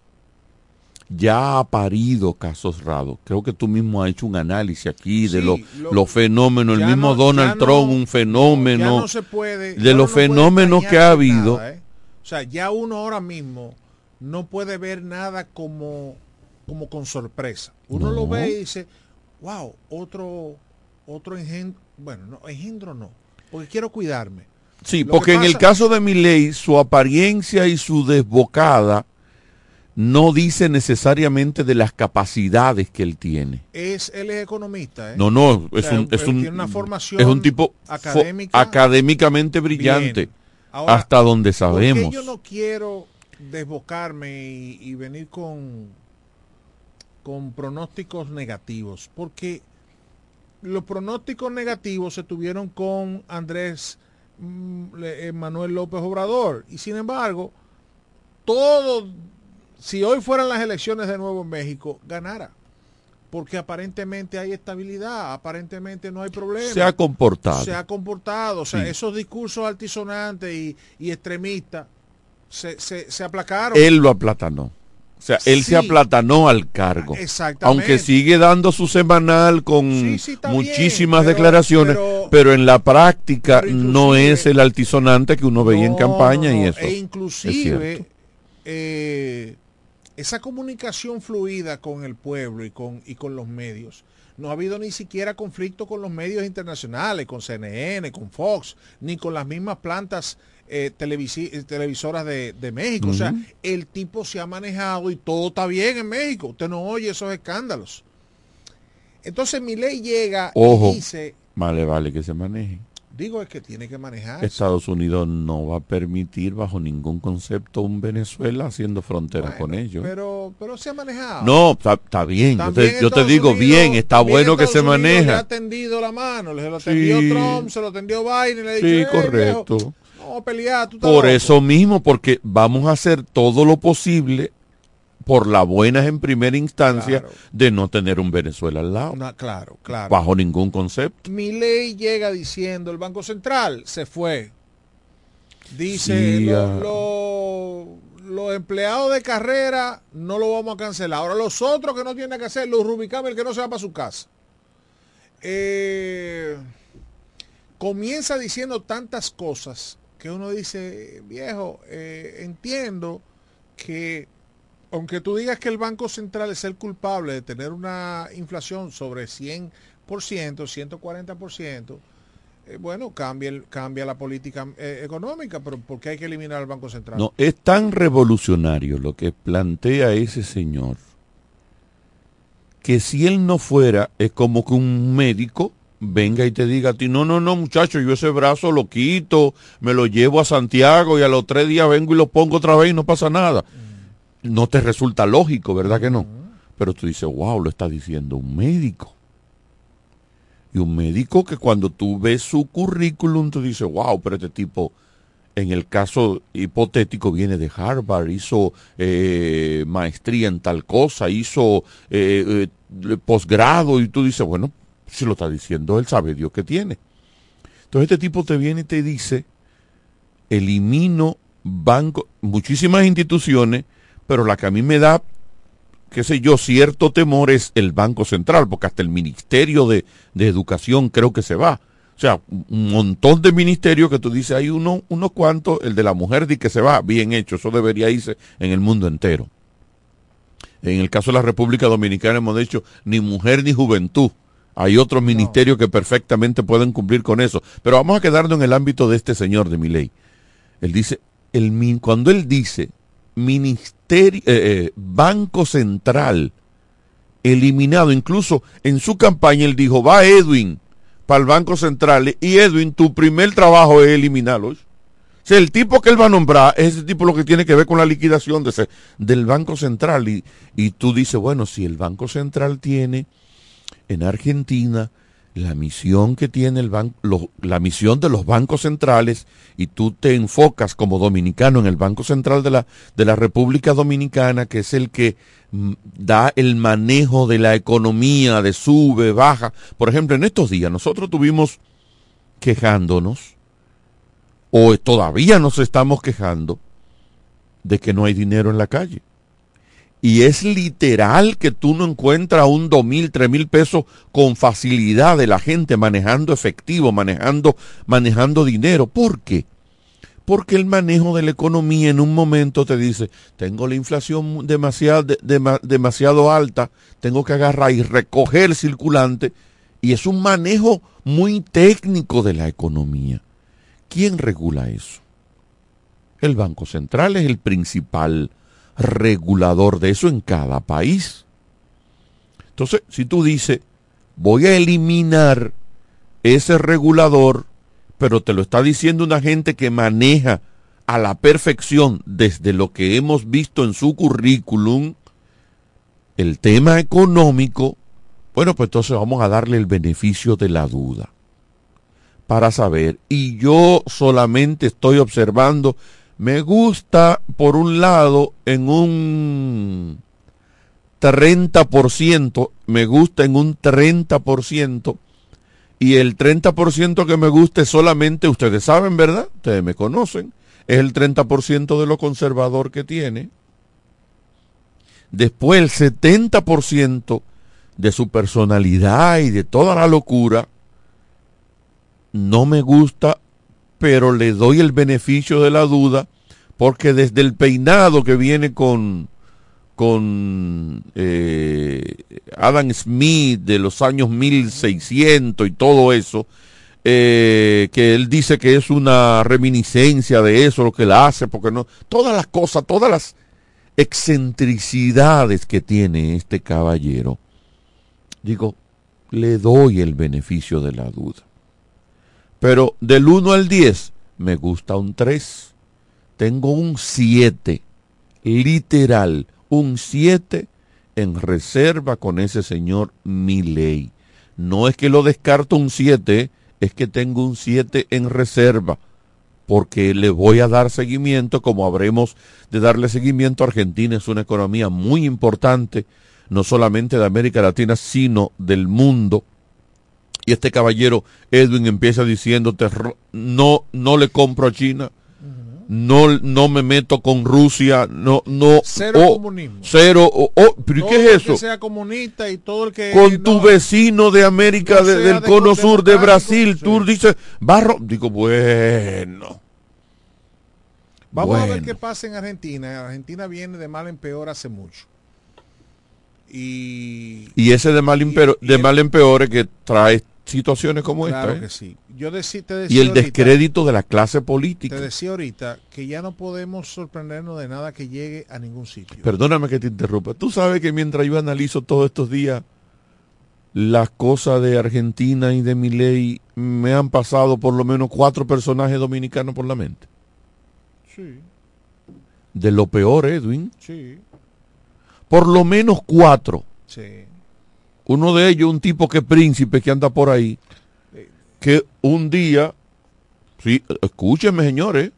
ya ha parido casos raros. Creo que tú mismo has hecho un análisis aquí de Sí, los lo- los fenómenos. El mismo no- Donald no- Trump, un ya fenómeno. no se puede- de los fenómenos que ha habido. nada, ¿eh? O sea, ya uno ahora mismo no puede ver nada como, como con sorpresa. Uno lo ve y dice, wow, otro, otro engendro, bueno, no, engendro no, porque quiero cuidarme. Sí, Lo porque que en el caso de Milei, su apariencia y su desbocada no dice necesariamente de las capacidades que él tiene. Es, él es economista, ¿eh? No, no, O es sea, un, es un, tiene una formación es un tipo académica. académicamente brillante. Ahora, hasta donde ¿por qué sabemos. yo no quiero desbocarme y, y venir con, con pronósticos negativos? Porque los pronósticos negativos se tuvieron con Andrés mm, eh, Manuel López Obrador. Y sin embargo, todo, si hoy fueran las elecciones de nuevo en México, ganara. Porque aparentemente hay estabilidad, aparentemente no hay problema. Se ha comportado. Se ha comportado. O sea, Sí. esos discursos altisonantes y, y extremistas se, se, se aplacaron. Él lo aplatanó. O sea, él Sí. se aplatanó al cargo. Exactamente. Aunque sigue dando su semanal con Sí, sí, está muchísimas bien, pero- declaraciones, pero, pero- en la práctica no es el altisonante que uno veía en campaña no, y eso. E es inclusive cierto. eh, esa comunicación fluida con el pueblo y con, y con los medios. No ha habido ni siquiera conflicto con los medios internacionales, con CNN, con Fox, ni con las mismas plantas eh, televisi- eh, televisoras de, de México. O sea, el tipo se ha manejado y todo está bien en México. Usted no oye esos escándalos. Entonces mi ley llega Ojo, y dice, vale, vale que se maneje. digo es que tiene que manejar. Estados Unidos no va a permitir bajo ningún concepto un Venezuela haciendo frontera con ellos. Pero, pero se ha manejado. No, está, está bien. Yo te, yo te digo Unidos- bien, está bueno que se Unidos Le ha maneja. tendido la mano, se lo Sí. tendió Trump, se lo tendió Biden, le ha dicho, Sí, "Eh, correcto. viejo, vamos a pelear, tú estás Por loco". eso mismo, porque vamos a hacer todo lo posible por la buena en primera instancia de no tener un Venezuela al lado. Una- claro, claro. Bajo ningún concepto. Mi ley llega diciendo, el Banco Central se fue. Dice, Sí, los empleados de carrera no lo vamos a cancelar. Ahora los otros que no tienen que hacer, los Rubicam, el que no se va para su casa. Eh, comienza diciendo tantas cosas que uno dice, viejo, eh, entiendo que aunque tú digas que el Banco Central es el culpable de tener una inflación sobre 100%, 140%, eh, bueno, cambia, cambia la política eh, económica, pero ¿por qué hay que eliminar al Banco Central? No, es tan revolucionario lo que plantea ese señor que si él no fuera, es como que un médico venga y te diga a ti, no, no, no, muchacho, yo ese brazo lo quito, me lo llevo a Santiago y a los tres días vengo y lo pongo otra vez y no pasa nada. No te resulta lógico, ¿verdad que no? Pero tú dices, wow, lo está diciendo un médico. Y un médico que cuando tú ves su currículum, tú dices, wow, pero este tipo, en el caso hipotético, viene de Harvard, hizo eh, maestría en tal cosa, hizo eh, eh, posgrado, y tú dices, bueno, si lo está diciendo, él sabe Dios que tiene. Entonces este tipo te viene y te dice, elimino banco, muchísimas instituciones, pero la que a mí me da qué sé yo, cierto temor es el Banco Central, porque hasta el Ministerio de, de Educación creo que se va. O sea, un montón de ministerios que tú dices, hay uno, unos cuantos, el de la mujer di que se va, bien hecho, eso debería irse en el mundo entero. En el caso de la República Dominicana hemos dicho, ni mujer ni juventud. Hay otros ministerios que perfectamente pueden cumplir con eso. Pero vamos a quedarnos en el ámbito de este señor de mi ley. Él dice, el, cuando él dice ministerio, eh, eh, Banco Central eliminado, incluso en su campaña él dijo, va Edwin para el Banco Central y Edwin, tu primer trabajo es eliminarlo. O sea, el tipo que él va a nombrar es ese tipo lo que tiene que ver con la liquidación de ese- del Banco Central. Y, y tú dices, bueno, si el Banco Central tiene en Argentina la misión que tiene el banco, la misión de los bancos centrales, y tú te enfocas como dominicano en el Banco Central de la, de la República Dominicana, que es el que mm, da el manejo de la economía, de sube, baja. Por ejemplo, en estos días nosotros tuvimos quejándonos, o todavía nos estamos quejando, de que no hay dinero en la calle. Y es literal que tú no encuentras un dos mil, tres mil pesos con facilidad de la gente manejando efectivo, manejando, manejando dinero. ¿Por qué? Porque el manejo de la economía en un momento te dice, tengo la inflación demasiado, demasiado alta, tengo que agarrar y recoger el circulante. Y es un manejo muy técnico de la economía. ¿Quién regula eso? El Banco Central es el principal regulador de eso en cada país. Entonces, si tú dices, voy a eliminar ese regulador, pero te lo está diciendo una gente que maneja a la perfección desde lo que hemos visto en su currículum, el tema económico, bueno, pues entonces vamos a darle el beneficio de la duda para saber. Y yo solamente estoy observando me gusta, por un lado, en un 30%, me gusta en un 30%, y el 30% que me gusta es solamente, ustedes saben, ¿verdad? Ustedes me conocen, es el 30% de lo conservador que tiene. Después el 70% de su personalidad y de toda la locura no me gusta pero le doy el beneficio de la duda porque desde el peinado que viene con, con eh, Adam Smith de los años 1600 y todo eso, eh, que él dice que es una reminiscencia de eso, lo que él hace, porque no, todas las cosas, todas las excentricidades que tiene este caballero, digo, le doy el beneficio de la duda. Pero del 1 al 10 me gusta un 3. Tengo un 7. Literal, un 7 en reserva con ese señor Miley. No es que lo descarto un 7, es que tengo un 7 en reserva, porque le voy a dar seguimiento, como habremos de darle seguimiento. Argentina es una economía muy importante, no solamente de América Latina, sino del mundo y este caballero Edwin empieza diciéndote, no, no le compro a China, no, no me meto con Rusia, no, no. Cero comunismo. Cero, ¿pero qué es eso? Que sea comunista y todo el que. Con tu vecino de América, del cono sur de Brasil, tú dices, barro. Digo, bueno. Vamos a ver qué pasa en Argentina. Argentina viene de mal en peor hace mucho. Y, y ese de mal, de mal en peor es que trae situaciones como esta. ¿eh? que sí. Yo y el descrédito de la clase política. Te decía ahorita que ya no podemos sorprendernos de nada que llegue a ningún sitio. Perdóname que te interrumpa. Tú sabes que mientras yo analizo todos estos días las cosas de Argentina y de mi ley, me han pasado por lo menos cuatro personajes dominicanos por la mente. Sí. De lo peor, Edwin. Sí. Por lo menos cuatro. Sí uno de ellos, un tipo que es príncipe que anda por ahí, que un día, sí, escúchenme señores.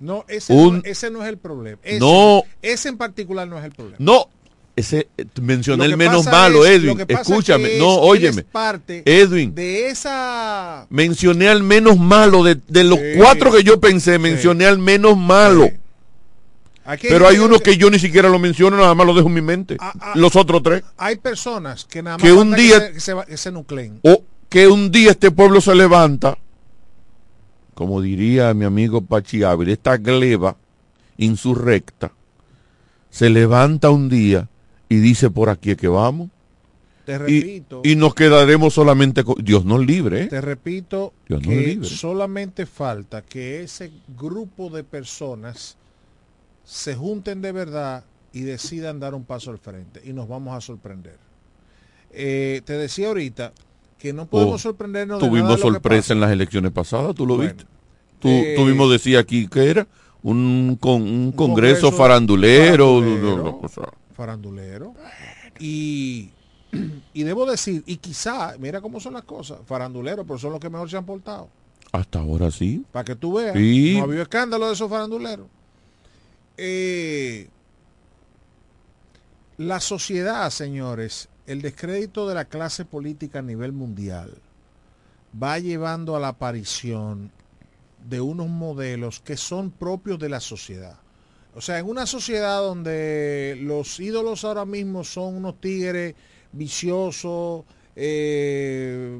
No, ese, no, ese no es el problema. Ese, no. Ese en particular no es el problema. No, ese eh, mencioné el menos malo, Edwin. Escúchame, no, óyeme. Parte Edwin. De esa. Mencioné al menos malo de, de los cuatro que yo pensé, mencioné al menos malo. Pero hay uno que yo ni siquiera lo menciono, nada más lo dejo en mi mente. Ah, ah, los otros tres. Hay personas que nada más que un día que se, nucleen. O que un día este pueblo se levanta, como diría mi amigo Pachi Ávila, esta gleba insurrecta, se levanta un día y dice por aquí que vamos. Te repito. Y, nos quedaremos solamente con... Dios nos libre. ¿eh? Te repito que solamente falta que ese grupo de personas se junten de verdad y decidan dar un paso al frente y nos vamos a sorprender. Eh, te decía ahorita que no podemos oh, sorprendernos. Tuvimos sorpresa en las elecciones pasadas, tú lo viste. Tú, eh, tuvimos decía aquí que era un, con, un, congreso, farandulero. Farandulero. Y Y debo decir, y quizá, mira cómo son las cosas, faranduleros, pero son los que mejor se han portado. Hasta ahora sí. Para que tú veas, Sí. no ha habido escándalo de esos faranduleros. Eh, la sociedad, señores, el descrédito de la clase política a nivel mundial va llevando a la aparición de unos modelos que son propios de la sociedad. O sea, en una sociedad donde los ídolos ahora mismo son unos tigres viciosos, eh,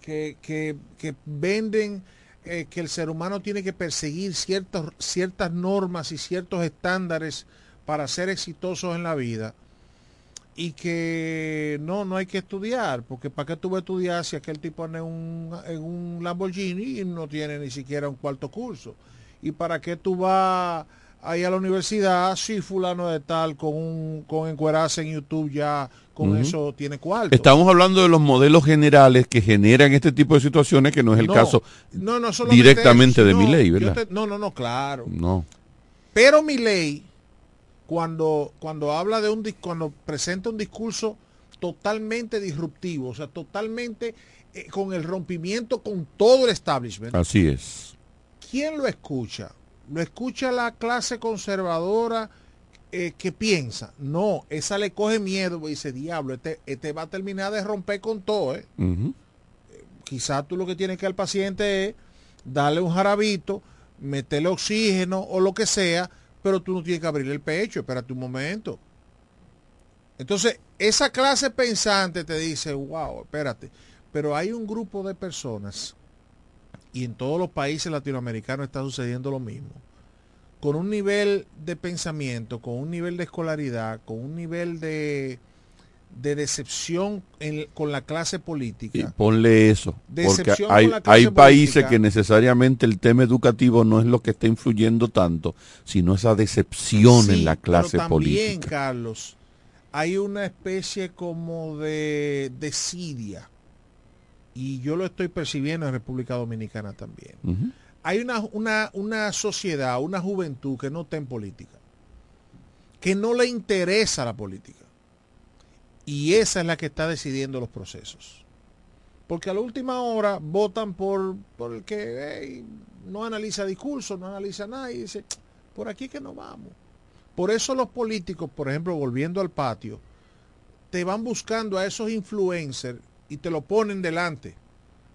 que, que- que venden eh, que el ser humano tiene que perseguir ciertas normas y ciertos estándares para ser exitosos en la vida y que no, no hay que estudiar, porque ¿para qué tú vas a estudiar si aquel tipo en un, en un Lamborghini y no tiene ni siquiera un cuarto curso? ¿Y para qué tú vas ahí a la universidad si fulano de tal con un con encuerarse en YouTube ya con eso tiene cuarto? Estamos hablando de los modelos generales que generan este tipo de situaciones que no es el No, caso no, no directamente de mi ley, ¿verdad? te- no, no, no, claro. No. Pero mi ley, cuando, cuando habla de un cuando presenta un discurso totalmente disruptivo, o sea, totalmente eh, con el rompimiento con todo el establishment, Así es. ¿quién lo escucha? ¿Lo escucha la clase conservadora eh, que piensa? No, esa le coge miedo y dice, diablo, este, este va a terminar de romper con todo, ¿eh? Quizás tú lo que tienes que al paciente es darle un jarabito, meterle oxígeno o lo que sea, pero tú no tienes que abrirle el pecho, espérate un momento. Entonces, esa clase pensante te dice, wow, espérate, pero hay un grupo de personas, y en todos los países latinoamericanos está sucediendo lo mismo, con un nivel de pensamiento, con un nivel de escolaridad, con un nivel de, de decepción en- con la clase política. Y ponle eso. Porque hay, países política. que necesariamente el tema educativo no es lo que está influyendo tanto, sino esa decepción Sí, en la clase pero también, política. Carlos, hay una especie como de desidia. Y yo lo estoy percibiendo en República Dominicana también. Hay una, una, una sociedad, una juventud que no está en política. Que no le interesa la política. Y esa es la que está decidiendo los procesos. Porque a la última hora votan por, por el que hey, no analiza discursos, no analiza nada y dice, por aquí que no vamos. Por eso los políticos, por ejemplo, volviendo al patio, te van buscando a esos influencers y te lo ponen delante.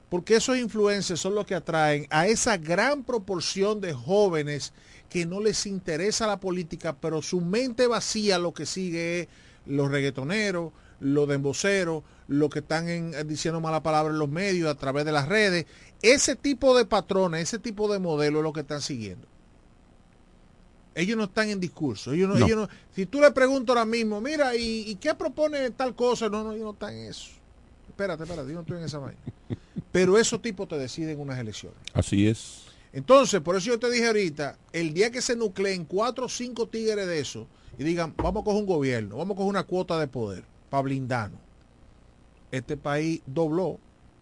Porque esos influencers son los que atraen a esa gran proporción de jóvenes que no les interesa la política, pero su mente vacía lo que sigue es los reggaetoneros, los demboceros, los que están en- diciendo mala palabra en los medios a través de las redes. Ese tipo de patrones, ese tipo de modelos es lo que están siguiendo. Ellos no están en discurso. Ellos no, No. ellos no- si tú le preguntas ahora mismo, mira, ¿y, y qué propone tal cosa? No, no, ellos no están en eso. Espérate, espérate, yo no estoy en esa vaina. Pero esos tipos te deciden unas elecciones. Así es. Entonces, por eso yo te dije ahorita, el día que se nucleen cuatro o cinco tigres de eso y digan, vamos a coger un gobierno, vamos a coger una cuota de poder para blindarnos, este país dobló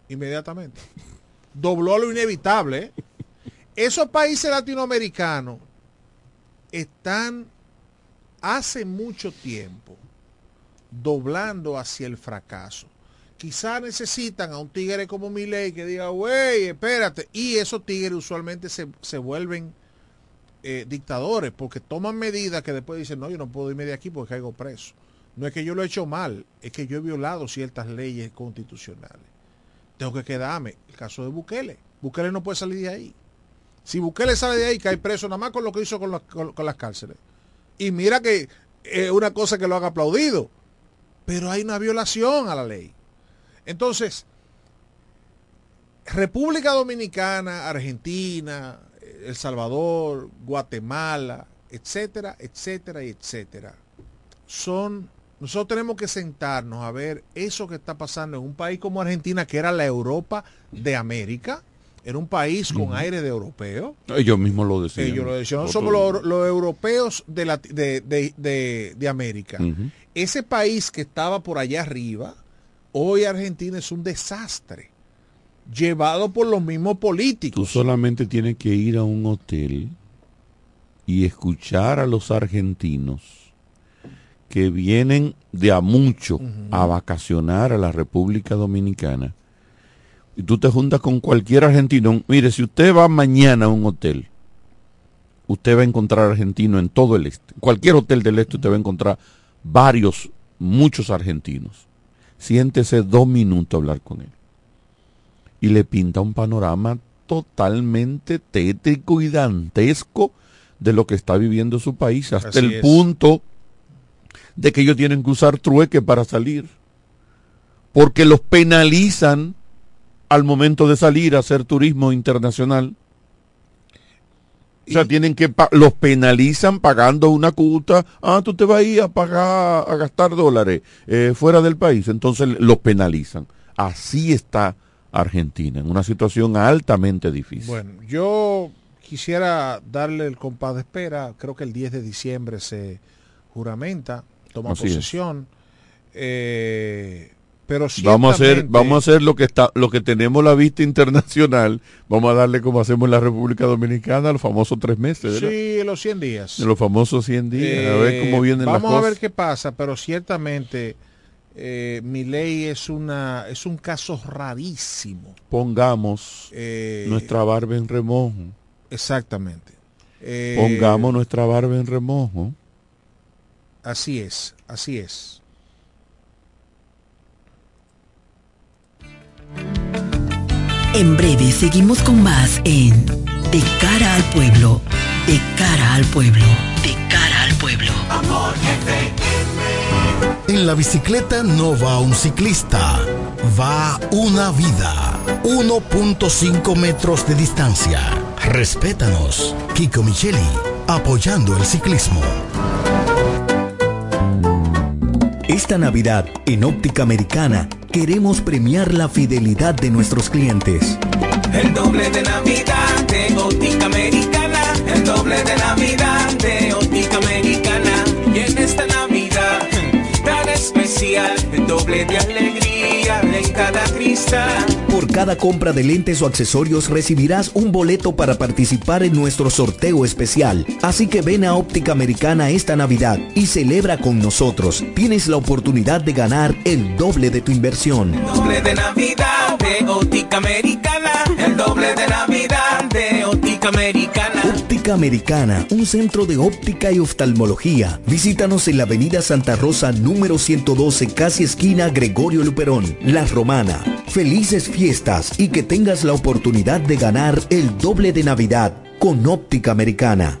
inmediatamente. Dobló lo inevitable. ¿eh? Esos países latinoamericanos están hace mucho tiempo doblando hacia el fracaso. Quizás necesitan a un tigre como Milei que diga, güey, espérate. Y esos tigres usualmente se, se vuelven eh, dictadores porque toman medidas que después dicen, no, yo no puedo irme de aquí porque caigo preso. No es que yo lo he hecho mal, es que yo he violado ciertas leyes constitucionales. Tengo que quedarme. El caso de Bukele. Bukele no puede salir de ahí. Si Bukele sale de ahí, cae preso nada más con lo que hizo con, con- las cárceles. Y mira que es una cosa que lo han aplaudido. Pero hay una violación a la ley. Entonces, República Dominicana, Argentina, El Salvador, Guatemala, etcétera, etcétera, etcétera, son, nosotros tenemos que sentarnos a ver eso que está pasando en un país como Argentina, que era la Europa de América, era un país con aire de europeo. Ellos mismos lo decían. Ellos lo decían, somos los, los europeos de, la- de, de- de- de América. Ese país que estaba por allá arriba, hoy Argentina es un desastre, llevado por los mismos Tú políticos. solamente tienes que ir a un hotel y escuchar a los argentinos que vienen de a mucho a vacacionar a la República Dominicana, y tú te juntas con cualquier argentino, mire, si usted va mañana a un hotel, usted va a encontrar argentino en todo el este. Cualquier hotel del este usted va a encontrar varios, muchos argentinos. Siéntese dos minutos a hablar con él. Y le pinta un panorama totalmente tétrico y dantesco de lo que está viviendo su país, hasta Así el es. punto de que ellos tienen que usar trueque para salir, porque los penalizan al momento de salir a hacer turismo internacional. O sea, tienen que pa- los penalizan pagando una cuota. Ah, tú te vas a ir a pagar, a gastar dólares eh, fuera del país. Entonces los penalizan. Así está Argentina, en una situación altamente difícil. Bueno, yo quisiera darle el compás de espera. Creo que el 10 de diciembre se juramenta, toma Así posesión. Eh, pero Vamos a hacer, vamos a hacer lo que está, lo que tenemos la vista internacional, vamos a darle como hacemos en la República Dominicana, los famosos tres meses, ¿verdad? Sí, los 100 días. Los famosos 100 días, a ver Eh, cómo vienen las Vamos a ver qué pasa, pero ciertamente eh, mi ley es una es un caso rarísimo. Pongamos Eh, nuestra barba en remojo. Exactamente. Pongamos nuestra barba en remojo. Así es, así es. En breve seguimos con más en De cara al pueblo, de cara al pueblo, de cara al pueblo. Amor En la bicicleta no va un ciclista, va una vida. 1.5 metros de distancia. Respétanos. Kiko Micheli, apoyando el ciclismo. Esta Navidad, en Óptica Americana, queremos premiar la fidelidad de nuestros clientes. El doble de Navidad de Óptica Americana. El doble de Navidad de Óptica Americana. Y en esta Navidad tan especial, el doble de alegría en cada cristal. Por cada compra de lentes o accesorios recibirás un boleto para participar en nuestro sorteo especial. Así que ven a Óptica Americana esta Navidad y celebra con nosotros. Tienes la oportunidad de ganar el doble de tu inversión. doble de Navidad de Óptica Americana. El doble de Navidad Óptica Americana. Un centro de óptica y oftalmología. Visítanos en la Avenida Santa Rosa número 112, casi esquina Gregorio Luperón, La Romana. Felices fiestas y que tengas la oportunidad de ganar el doble de Navidad con Óptica Americana.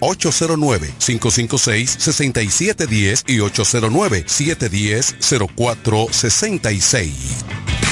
809-556-6710 y 809-710-0466.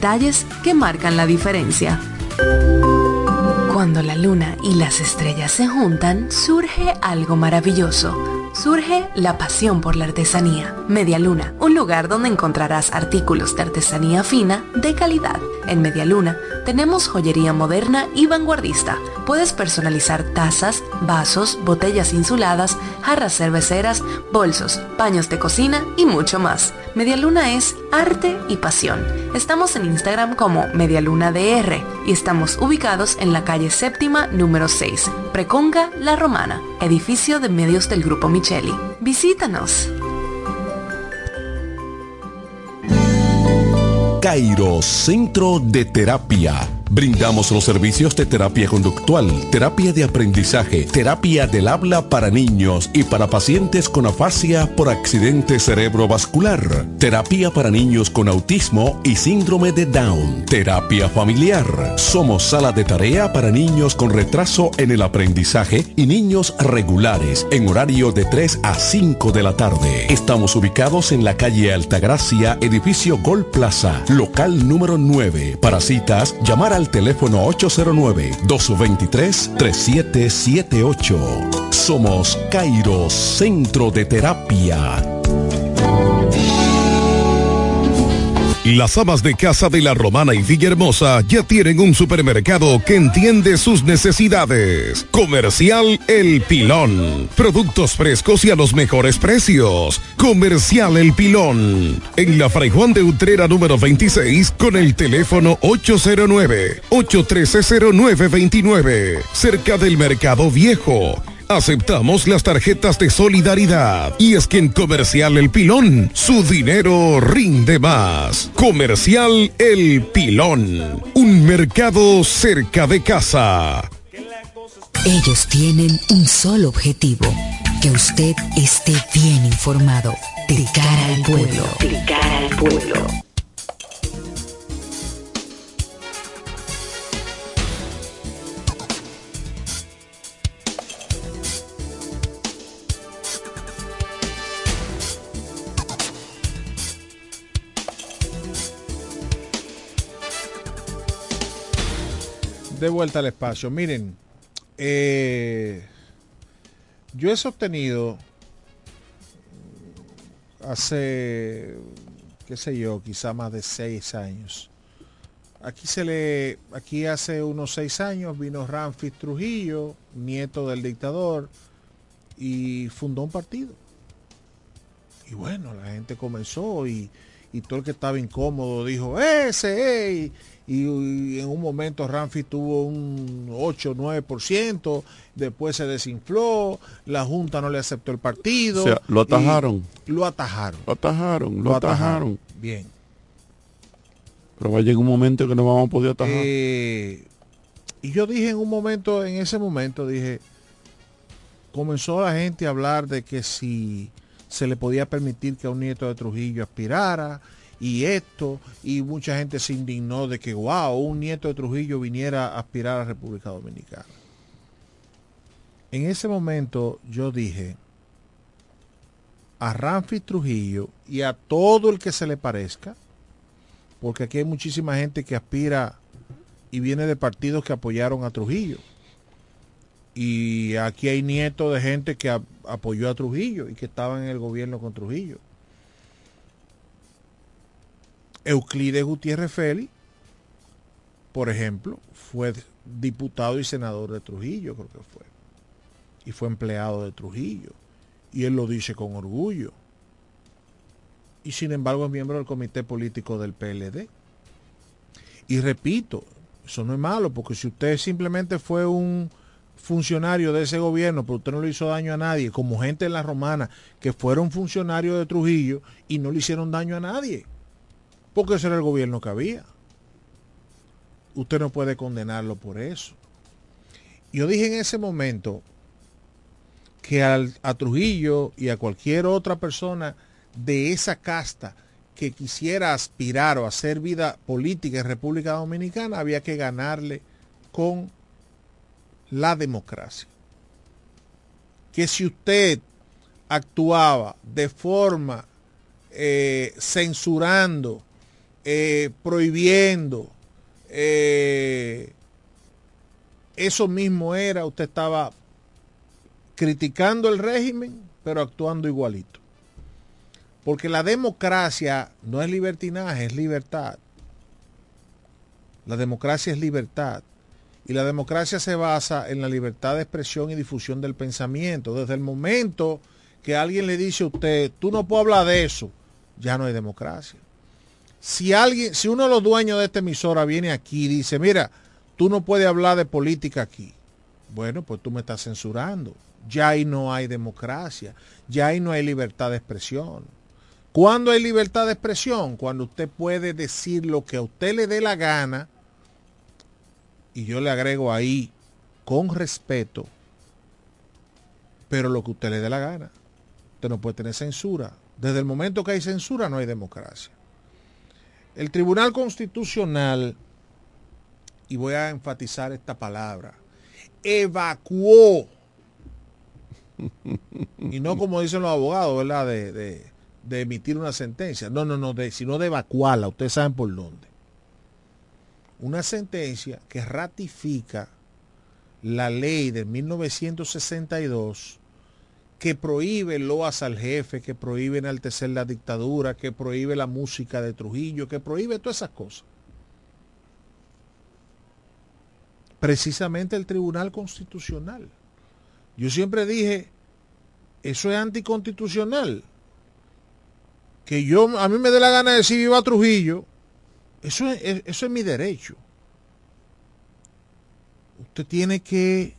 detalles que marcan la diferencia. Cuando la luna y las estrellas se juntan, surge algo maravilloso. Surge la pasión por la artesanía. Media Luna, un lugar donde encontrarás artículos de artesanía fina de calidad. En Media Luna tenemos joyería moderna y vanguardista. Puedes personalizar tazas, vasos, botellas insuladas, jarras cerveceras, bolsos, paños de cocina y mucho más. Media Luna es arte y pasión. Estamos en Instagram como MedialunaDR y estamos ubicados en la calle séptima número 6, Preconga La Romana, edificio de medios del Grupo Micheli. Visítanos. Cairo Centro de Terapia. Brindamos los servicios de terapia conductual, terapia de aprendizaje, terapia del habla para niños y para pacientes con afasia por accidente cerebrovascular, terapia para niños con autismo y síndrome de Down, terapia familiar. Somos sala de tarea para niños con retraso en el aprendizaje y niños regulares en horario de 3 a 5 de la tarde. Estamos ubicados en la calle Altagracia, edificio Gol Plaza, local número 9. Para citas, llamar al teléfono 809-223-3778. Somos Cairo Centro de Terapia. Las amas de casa de la Romana y Villahermosa ya tienen un supermercado que entiende sus necesidades. Comercial El Pilón. Productos frescos y a los mejores precios. Comercial El Pilón. En la Fray Juan de Utrera número 26 con el teléfono 809-813-0929. Cerca del Mercado Viejo. Aceptamos las tarjetas de solidaridad. Y es que en Comercial El Pilón, su dinero rinde más. Comercial El Pilón. Un mercado cerca de casa. Ellos tienen un solo objetivo, que usted esté bien informado. De cara al pueblo. De cara al pueblo. De vuelta al espacio. Miren, eh, yo he sostenido hace, qué sé yo, quizá más de seis años. Aquí se le, aquí hace unos seis años vino Ramfis Trujillo, nieto del dictador, y fundó un partido. Y bueno, la gente comenzó y, y todo el que estaba incómodo dijo, ese, ey, y, y en un momento Ramfi tuvo un 8 9%, después se desinfló, la Junta no le aceptó el partido. O sea, lo atajaron. Lo atajaron. Lo atajaron, lo, atajaron. Bien. Pero va a llegar un momento que no vamos a poder atajar. Eh, y yo dije en un momento, en ese momento, dije, comenzó la gente a hablar de que si se le podía permitir que a un nieto de Trujillo aspirara y esto, y mucha gente se indignó de que, wow, un nieto de Trujillo viniera a aspirar a República Dominicana. En ese momento yo dije a Ramfi Trujillo y a todo el que se le parezca, porque aquí hay muchísima gente que aspira y viene de partidos que apoyaron a Trujillo. Y aquí hay nietos de gente que apoyó a Trujillo y que estaban en el gobierno con Trujillo. Euclides Gutiérrez Félix, por ejemplo, fue diputado y senador de Trujillo, creo que fue. Y fue empleado de Trujillo. Y él lo dice con orgullo. Y sin embargo es miembro del comité político del PLD. Y repito, eso no es malo, porque si usted simplemente fue un funcionario de ese gobierno, pero usted no le hizo daño a nadie, como gente en la romana que fueron funcionarios de Trujillo y no le hicieron daño a nadie, porque ese era el gobierno que había. Usted no puede condenarlo por eso. Yo dije en ese momento que al- a Trujillo y a cualquier otra persona de esa casta que quisiera aspirar o hacer vida política en República Dominicana había que ganarle con la democracia. Que si usted actuaba de forma eh, censurando, eh, prohibiendo, eh, eso mismo era, usted estaba criticando el régimen, pero actuando igualito. Porque la democracia no es libertinaje, es libertad. La democracia es libertad. Y la democracia se basa en la libertad de expresión y difusión del pensamiento. Desde el momento que alguien le dice a usted, tú no puedes hablar de eso, ya no hay democracia. Si alguien, si uno de los dueños de esta emisora viene aquí y dice, mira, tú no puedes hablar de política aquí. Bueno, pues tú me estás censurando. Ya ahí no hay democracia. Ya ahí no hay libertad de expresión. ¿Cuándo hay libertad de expresión? Cuando usted puede decir lo que a usted le dé la gana y yo le agrego ahí con respeto, pero lo que usted le dé la gana. Usted no puede tener censura. Desde el momento que hay censura no hay democracia. El Tribunal Constitucional, y voy a enfatizar esta palabra, evacuó, y no como dicen los abogados, ¿verdad? De, emitir una sentencia. No, no, no, sino de evacuarla. Ustedes saben por dónde. Una sentencia que ratifica la ley de 1962 que prohíbe loas al jefe, que prohíbe enaltecer la dictadura, que prohíbe la música de Trujillo, que prohíbe todas esas cosas. Precisamente el Tribunal Constitucional. Yo siempre dije, eso es anticonstitucional. Que yo, a mí me dé la gana de decir viva Trujillo, eso es, es- eso es mi derecho. Usted tiene que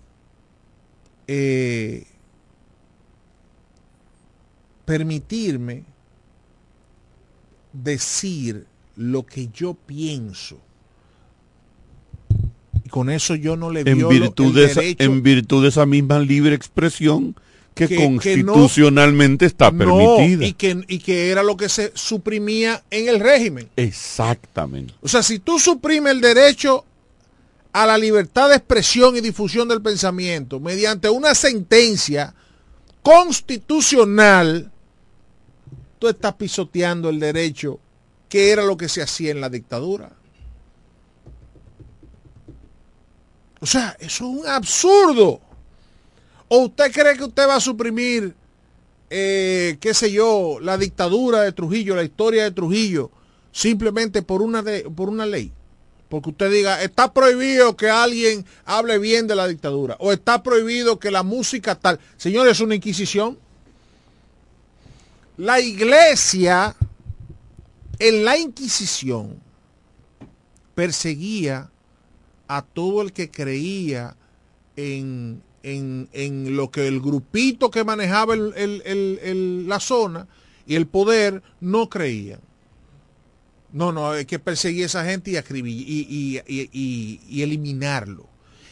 eh, permitirme decir lo que yo pienso. Y con eso yo no le En violo virtud, el de esa, derecho en virtud de esa misma libre expresión que, Que- que no- constitucionalmente está No, permitida. y que, y que era lo que se suprimía en el régimen. Exactamente. O sea, si tú suprimes el derecho a la libertad de expresión y difusión del pensamiento mediante una sentencia constitucional, tú estás pisoteando el derecho que era lo que se hacía en la dictadura. O sea, eso es un absurdo. ¿O usted cree que usted va a suprimir, eh, qué sé yo, la dictadura de Trujillo, la historia de Trujillo, simplemente por una, de- por una ley? Porque usted diga, está prohibido que alguien hable bien de la dictadura, o está prohibido que la música tal. Señores, es una inquisición. La iglesia, en la Inquisición, perseguía a todo el que creía en, en- en lo que el grupito que manejaba el- el- el- la zona y el poder no creían. No, no, hay que perseguir a esa gente y, acribillar- y, y- y- y- eliminarlo.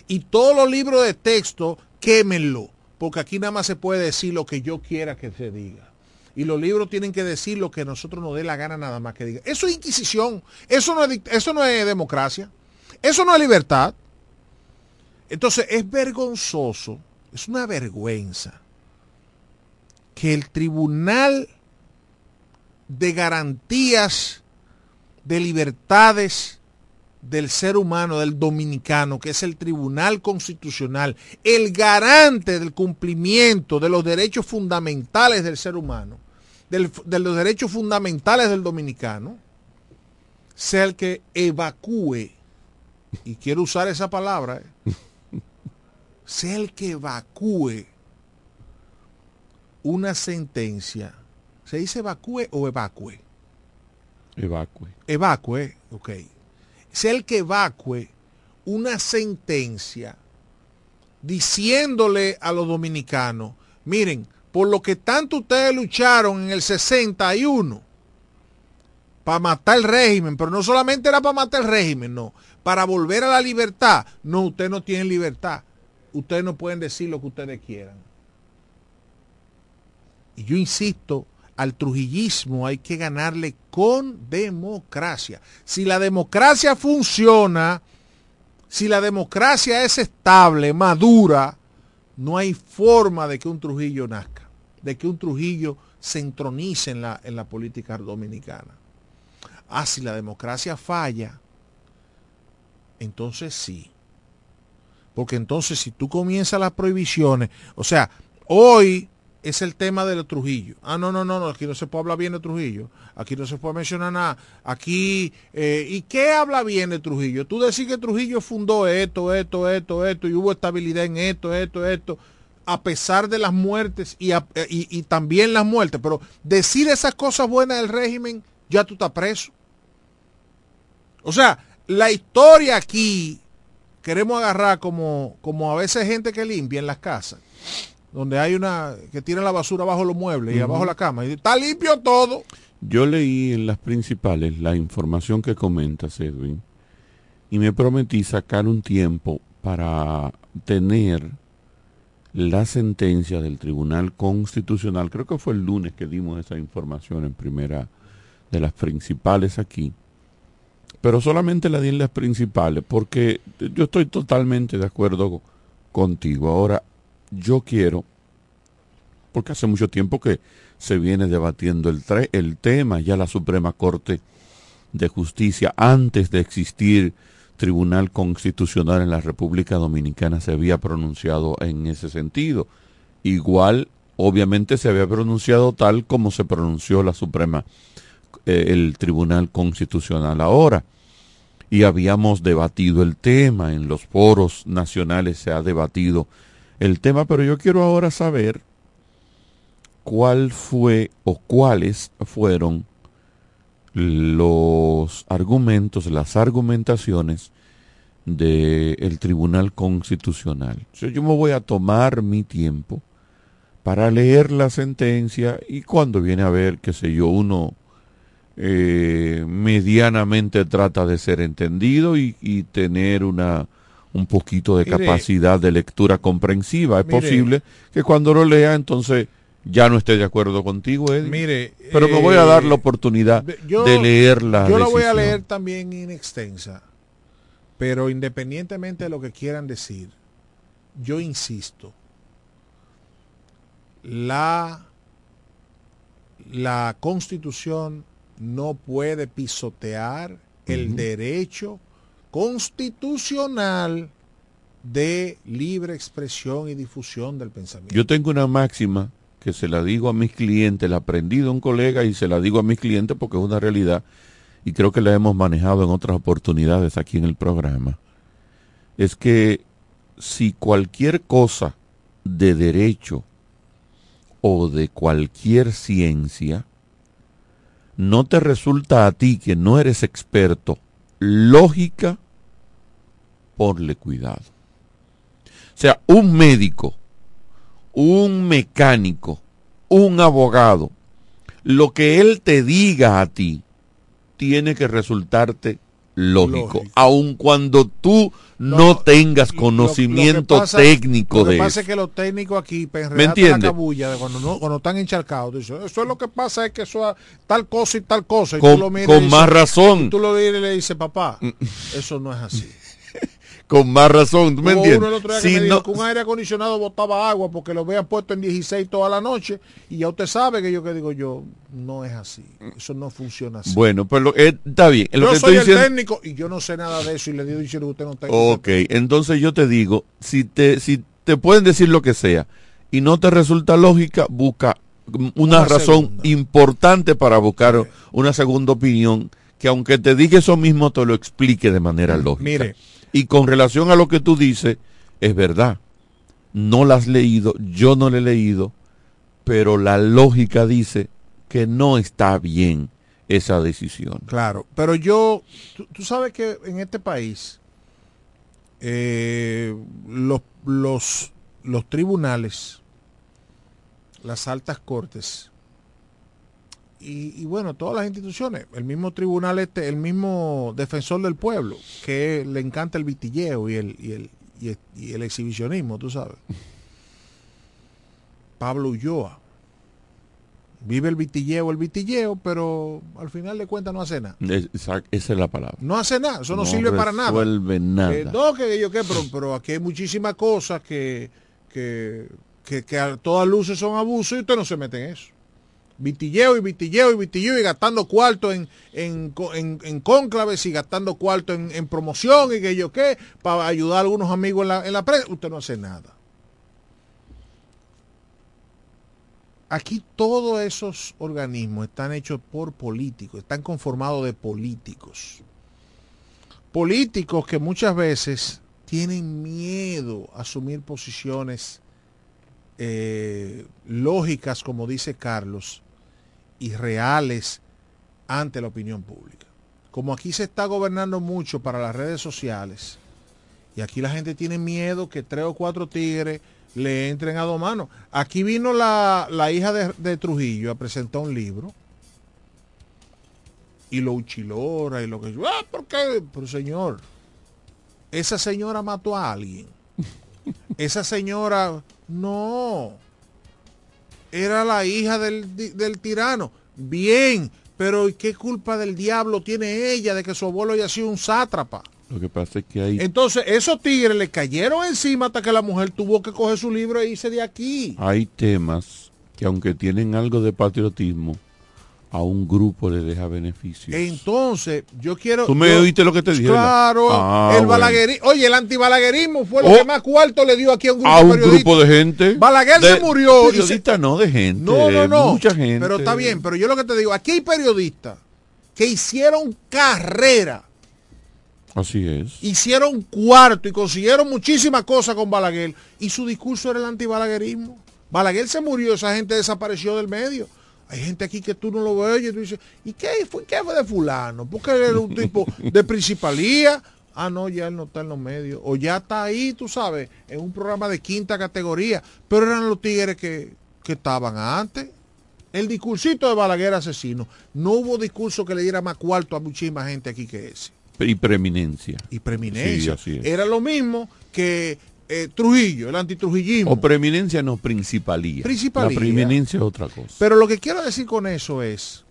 Y todos los libros de texto, quémenlo, porque aquí nada más se puede decir lo que yo quiera que se diga. Y los libros tienen que decir lo que nosotros nos dé la gana nada más que diga. Eso es inquisición, eso no es, eso no es democracia, eso no es libertad. Entonces es vergonzoso, es una vergüenza que el Tribunal de Garantías de Libertades del ser humano, del dominicano, que es el Tribunal Constitucional, el garante del cumplimiento de los derechos fundamentales del ser humano, del- de los derechos fundamentales del dominicano, sea el que evacúe, y quiero usar esa palabra, eh, sea el que evacúe una sentencia. ¿Se dice evacúe o evacue? Evacue. Evacue, ok. Sea el que evacue una sentencia diciéndole a los dominicanos, miren, por lo que tanto ustedes lucharon en el 61 para matar el régimen, pero no solamente era para matar el régimen, no, para volver a la libertad. No, ustedes no tienen libertad. Ustedes no pueden decir lo que ustedes quieran. Y yo insisto, al trujillismo hay que ganarle con democracia. Si la democracia funciona, si la democracia es estable, madura, no hay forma de que un Trujillo nazca, de que un Trujillo se entronice en la, en la política dominicana. Ah, si la democracia falla, entonces sí. Porque entonces si tú comienzas las prohibiciones, o sea, hoy es el tema de Trujillo. Ah, no, no, no, no, aquí no se puede hablar bien de Trujillo. Aquí no se puede mencionar nada. Aquí, eh, ¿y qué habla bien de Trujillo? Tú decís que Trujillo fundó esto, esto, esto, esto, y hubo estabilidad en esto, esto, esto, a pesar de las muertes y, a- y- y también las muertes. Pero decir esas cosas buenas del régimen, ya tú estás preso. O sea, la historia aquí queremos agarrar como, como a veces gente que limpia en las casas, donde hay una que tira la basura bajo los muebles y abajo la cama. Y está limpio todo. Yo leí en las principales la información que comentas, Edwin, y me prometí sacar un tiempo para tener la sentencia del Tribunal Constitucional. Creo que fue el lunes que dimos esa información en primera de las principales aquí. Pero solamente la di en las principales porque yo estoy totalmente de acuerdo contigo. Ahora, yo quiero, porque hace mucho tiempo que se viene debatiendo el, el tema, ya la Suprema Corte de Justicia, antes de existir Tribunal Constitucional en la República Dominicana, se había pronunciado en ese sentido. Igual, obviamente, se había pronunciado tal como se pronunció la Suprema, eh, el Tribunal Constitucional ahora. Y habíamos debatido el tema, en los foros nacionales se ha debatido el tema, pero yo quiero ahora saber cuál fue o cuáles fueron los argumentos, las argumentaciones del Tribunal Constitucional. yo me voy a tomar mi tiempo para leer la sentencia y cuando viene a ver, qué sé yo, uno eh, medianamente trata de ser entendido y, tener una un poquito de capacidad de lectura comprensiva. Es posible que cuando lo lea entonces ya no esté de acuerdo contigo, Eddie. Mire, pero me voy a dar la eh, oportunidad de leerla. Yo la voy a leer también en extensa, pero independientemente de lo que quieran decir, yo insisto, la, la constitución no puede pisotear el derecho constitucional de libre expresión y difusión del pensamiento. Yo tengo una máxima que se la digo a mis clientes, la aprendí de un colega y se la digo a mis clientes porque es una realidad y creo que la hemos manejado en otras oportunidades aquí en el programa, es que si cualquier cosa de derecho o de cualquier ciencia no te resulta a ti que no eres experto, lógica, ponle cuidado. O sea, un médico un mecánico, un abogado, lo que él te diga a ti tiene que resultarte lógico, aun cuando tú no, tengas conocimiento técnico de eso. Lo que pasa es que los técnicos aquí la cabulla de cuando, no, cuando están encharcados. eso es lo que pasa, es que eso tal cosa y tal cosa. Y con, tú lo con más razón. tú lo y le dices, papá, mm. eso no es así con más razón, ¿tú me entiendes? si no... que un aire acondicionado botaba agua porque lo habían puesto en 16 toda la noche y ya usted sabe que yo que digo yo, no es así, eso no funciona así. Bueno, pues lo, eh, está bien. yo soy el técnico y yo no sé nada de eso y le digo diciendo que usted no está. Ok, entonces yo te digo, si te, si te pueden decir lo que sea y no te resulta lógica, busca una, razón importante para buscar una segunda opinión que aunque te diga eso mismo te lo explique de manera lógica. Mire, y con relación a lo que tú dices, es verdad. No la has leído, yo no la he leído, pero la lógica dice que no está bien esa decisión. Claro, pero yo, tú, sabes que en este país eh, los, los, los tribunales, las altas cortes, y, bueno, todas las instituciones, el mismo tribunal este, el mismo defensor del pueblo, que le encanta el vitilleo y el, y el, y el, exhibicionismo, tú sabes. Pablo Ulloa. Vive el vitilleo, el vitilleo, pero al final de cuentas no hace nada. esa es la palabra. No hace nada, eso no, sirve para nada. Nada. Eh, no, que yo qué, pero, pero aquí hay muchísimas cosas que, que, que, que a todas luces son abusos y usted no se mete en eso vitilleo y vitilleo y vitilleo y gastando cuarto en, en, en, cónclaves y gastando cuarto en, promoción y que yo qué, para ayudar a algunos amigos en la, en la prensa, usted no hace nada. Aquí todos esos organismos están hechos por políticos, están conformados de políticos. Políticos que muchas veces tienen miedo a asumir posiciones eh, lógicas, como dice Carlos, y reales ante la opinión pública. Como aquí se está gobernando mucho para las redes sociales, y aquí la gente tiene miedo que tres o cuatro tigres le entren a dos manos. Aquí vino la, hija de, Trujillo a presentar un libro y lo uchilora y lo que... Ah, ¿por qué? Pero señor, esa señora mató a alguien. Esa señora, no. Era la hija del, del tirano. Bien, pero ¿y qué culpa del diablo tiene ella de que su abuelo haya sido un sátrapa? Lo que pasa es que hay, Entonces, esos tigres le cayeron encima hasta que la mujer tuvo que coger su libro e irse de aquí. hay temas que aunque tienen algo de patriotismo, a un grupo le deja beneficios. Entonces, yo quiero. ¿Tú me yo- oíste lo que te dije? Claro, Ah, el bueno. balaguerismo. Oye, el antibalaguerismo fue lo Oh. que más cuarto le dio aquí a un grupo a un periodista. grupo de gente. Balaguer De- se murió. y se- Periodista no de gente. No, no, no. Mucha gente. Pero está bien, pero yo lo que te digo, aquí hay periodistas que hicieron carrera, Así es. hicieron cuarto y consiguieron muchísimas cosas con Balaguer y su discurso era el antibalaguerismo. Balaguer se murió, esa gente desapareció del medio. Hay gente aquí que tú no lo ves y tú dices, ¿y qué fue, qué fue de fulano? Porque él era un tipo de principalía. Ah, no, ya él no está en los medios. O ya está ahí, tú sabes, en un programa de quinta categoría. Pero eran los tigres que, que estaban antes. El discursito de Balaguer asesino. No hubo discurso que le diera más cuarto a muchísima gente aquí que ese. Y preeminencia. Y preeminencia. Sí, así es. Era lo mismo que eh, Trujillo, el antitrujillismo. O preeminencia no, principalía. Principalía. La preeminencia es otra cosa. Pero lo que quiero decir con eso es,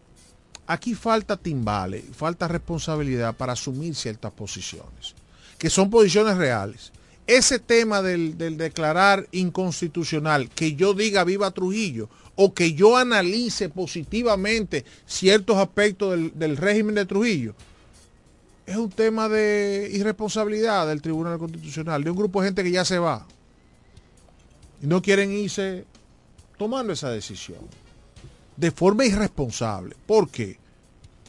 aquí falta timbale, falta responsabilidad para asumir ciertas posiciones, que son posiciones reales. Ese tema del, del declarar inconstitucional, que yo diga viva Trujillo, o que yo analice positivamente ciertos aspectos del, del régimen de Trujillo, es un tema de irresponsabilidad del Tribunal Constitucional, de un grupo de gente que ya se va. Y no quieren irse tomando esa decisión de forma irresponsable. ¿Por qué?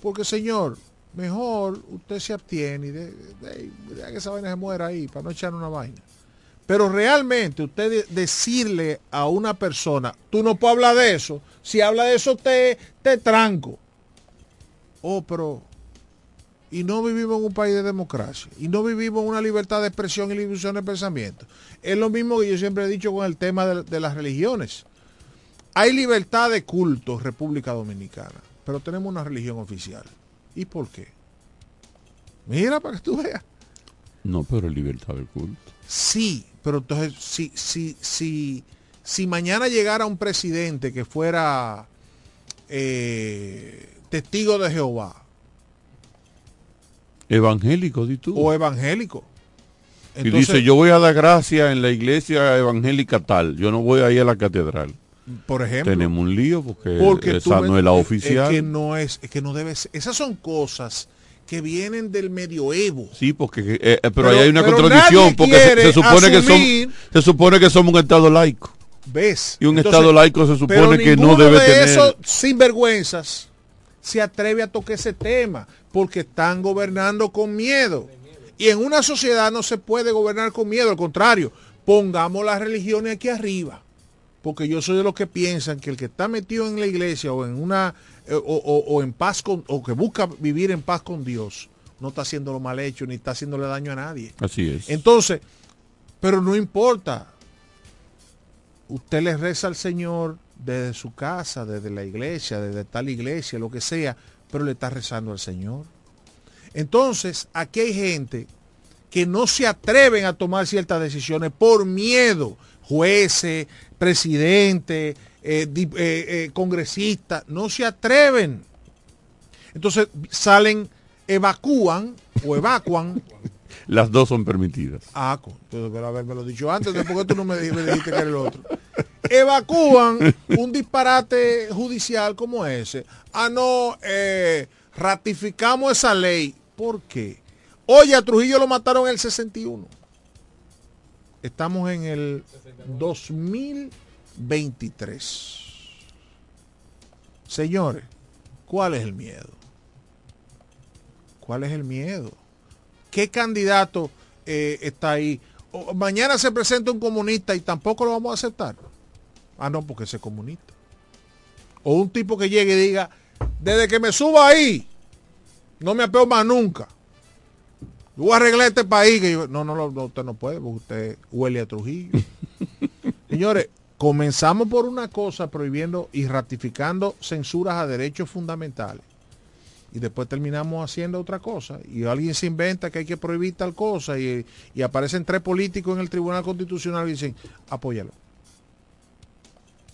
Porque, señor, mejor usted se abstiene y de, de- que esa vaina se muera ahí para no echar una vaina. Pero realmente usted de- decirle a una persona, tú no puedes hablar de eso, si habla de eso te, te tranco. Oh, pero... Y no vivimos en un país de democracia. Y no vivimos en una libertad de expresión y libertad de pensamiento. Es lo mismo que yo siempre he dicho con el tema de- de las religiones. Hay libertad de culto en República Dominicana, pero tenemos una religión oficial. ¿Y por qué? Mira para que tú veas. No, pero libertad del culto. Sí, pero entonces si, si, si, si mañana llegara un presidente que fuera eh, testigo de Jehová Evangélico, di tú. o evangélico, y dice, yo voy a dar gracia en la iglesia evangélica tal. Yo no voy a ir a la catedral. por ejemplo, Tenemos un lío porque, esa no es la oficial. Es que no es, es que no debe ser. Esas son cosas que vienen del medioevo. Sí, porque eh, eh, pero, Pero- ahí hay una contradicción porque se, supone que somos se supone que somos un estado laico ¿Ves? y un Entonces, estado laico se supone que no debe de tener esos sinvergüenzas se atreve a tocar ese tema porque están gobernando con miedo. Y en una sociedad no se puede gobernar con miedo, al contrario, pongamos las religiones aquí arriba. Porque yo soy de los que piensan que el que está metido en la iglesia o en una eh, o, o- o en paz con o que busca vivir en paz con Dios, no está haciendo lo mal hecho ni está haciéndole daño a nadie. así es Entonces, pero no importa. Usted le reza al Señor desde su casa, desde la iglesia, desde tal iglesia, lo que sea, pero le está rezando al Señor. Entonces, aquí hay gente que no se atreven a tomar ciertas decisiones por miedo. Jueces, presidente, eh, eh, eh, congresistas, no se atreven. Entonces salen, evacúan o evacuan las dos son permitidas Ah, entonces pero haberme lo dicho antes, ¿por qué tú no me, di- me dijiste que era el otro? Evacúan un disparate judicial como ese. Ah, no, eh, ratificamos esa ley. ¿Por qué? Oye, a Trujillo lo mataron en el 61. Estamos en el 2023. Señores, ¿cuál es el miedo? ¿Cuál es el miedo? ¿Qué candidato eh, está ahí? O- mañana se presenta un comunista y tampoco lo vamos a aceptar. Ah, no, porque ese es comunista. O un tipo que llegue y diga, desde que me suba ahí, no me apeo más nunca. Yo voy a arreglar este país. Que yo- no, no, no, no, usted no puede, porque usted huele a Trujillo. Señores, comenzamos por una cosa prohibiendo y ratificando censuras a derechos fundamentales. Y después terminamos haciendo otra cosa y alguien se inventa que hay que prohibir tal cosa y, y aparecen tres políticos en el Tribunal Constitucional y dicen, apóyalo.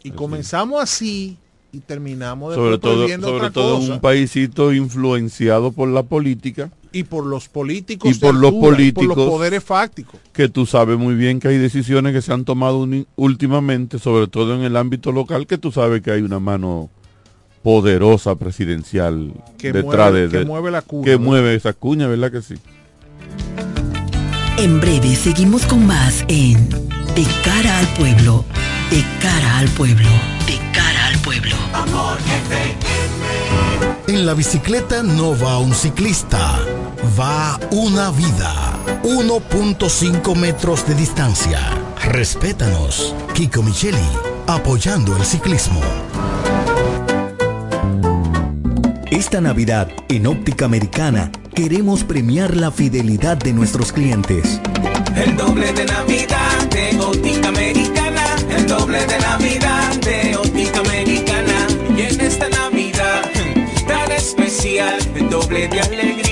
Y comenzamos así y terminamos Sobre todo, sobre otra todo cosa. un paísito influenciado por la política y por los políticos y por los altura, políticos por los poderes fácticos. que tú sabes muy bien que hay decisiones que se han tomado últimamente, sobre todo en el ámbito local, que tú sabes que hay una mano poderosa presidencial Que detrás mueve- de, que mueve la cuña, que ¿verdad? mueve esa cuña, ¿verdad que sí? En breve seguimos con más en De cara al pueblo, de cara al pueblo, de cara al pueblo. Amor En la bicicleta no va un ciclista, va una vida. 1.5 metros de distancia. Respétanos. Kiko Micheli, apoyando el ciclismo. Esta Navidad, en Óptica Americana, queremos premiar la fidelidad de nuestros clientes. El doble de Navidad de Óptica Americana. El doble de Navidad de Óptica Americana. Y en esta Navidad tan especial, el doble de alegría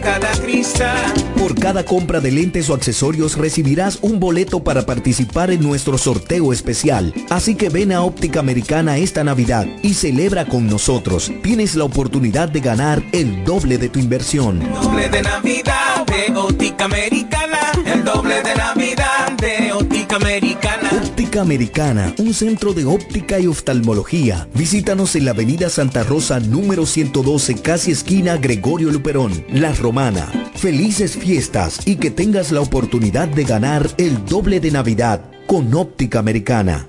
cada cristal. Por cada compra de lentes o accesorios recibirás un boleto para participar en nuestro sorteo especial. Así que ven a Óptica Americana esta Navidad y celebra con nosotros. Tienes la oportunidad de ganar el doble de tu inversión. Doble de Navidad de Óptica Americana. El doble de Navidad de Óptica Americana. Óptica Americana, un centro de óptica y oftalmología. Visítanos en la avenida Santa Rosa número 112, casi esquina Gregorio Luperón, La Romana. Felices fiestas y que tengas la oportunidad de ganar el doble de Navidad con Óptica Americana.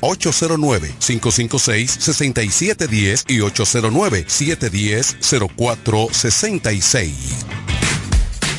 809-556-6710 y 809-710-0466.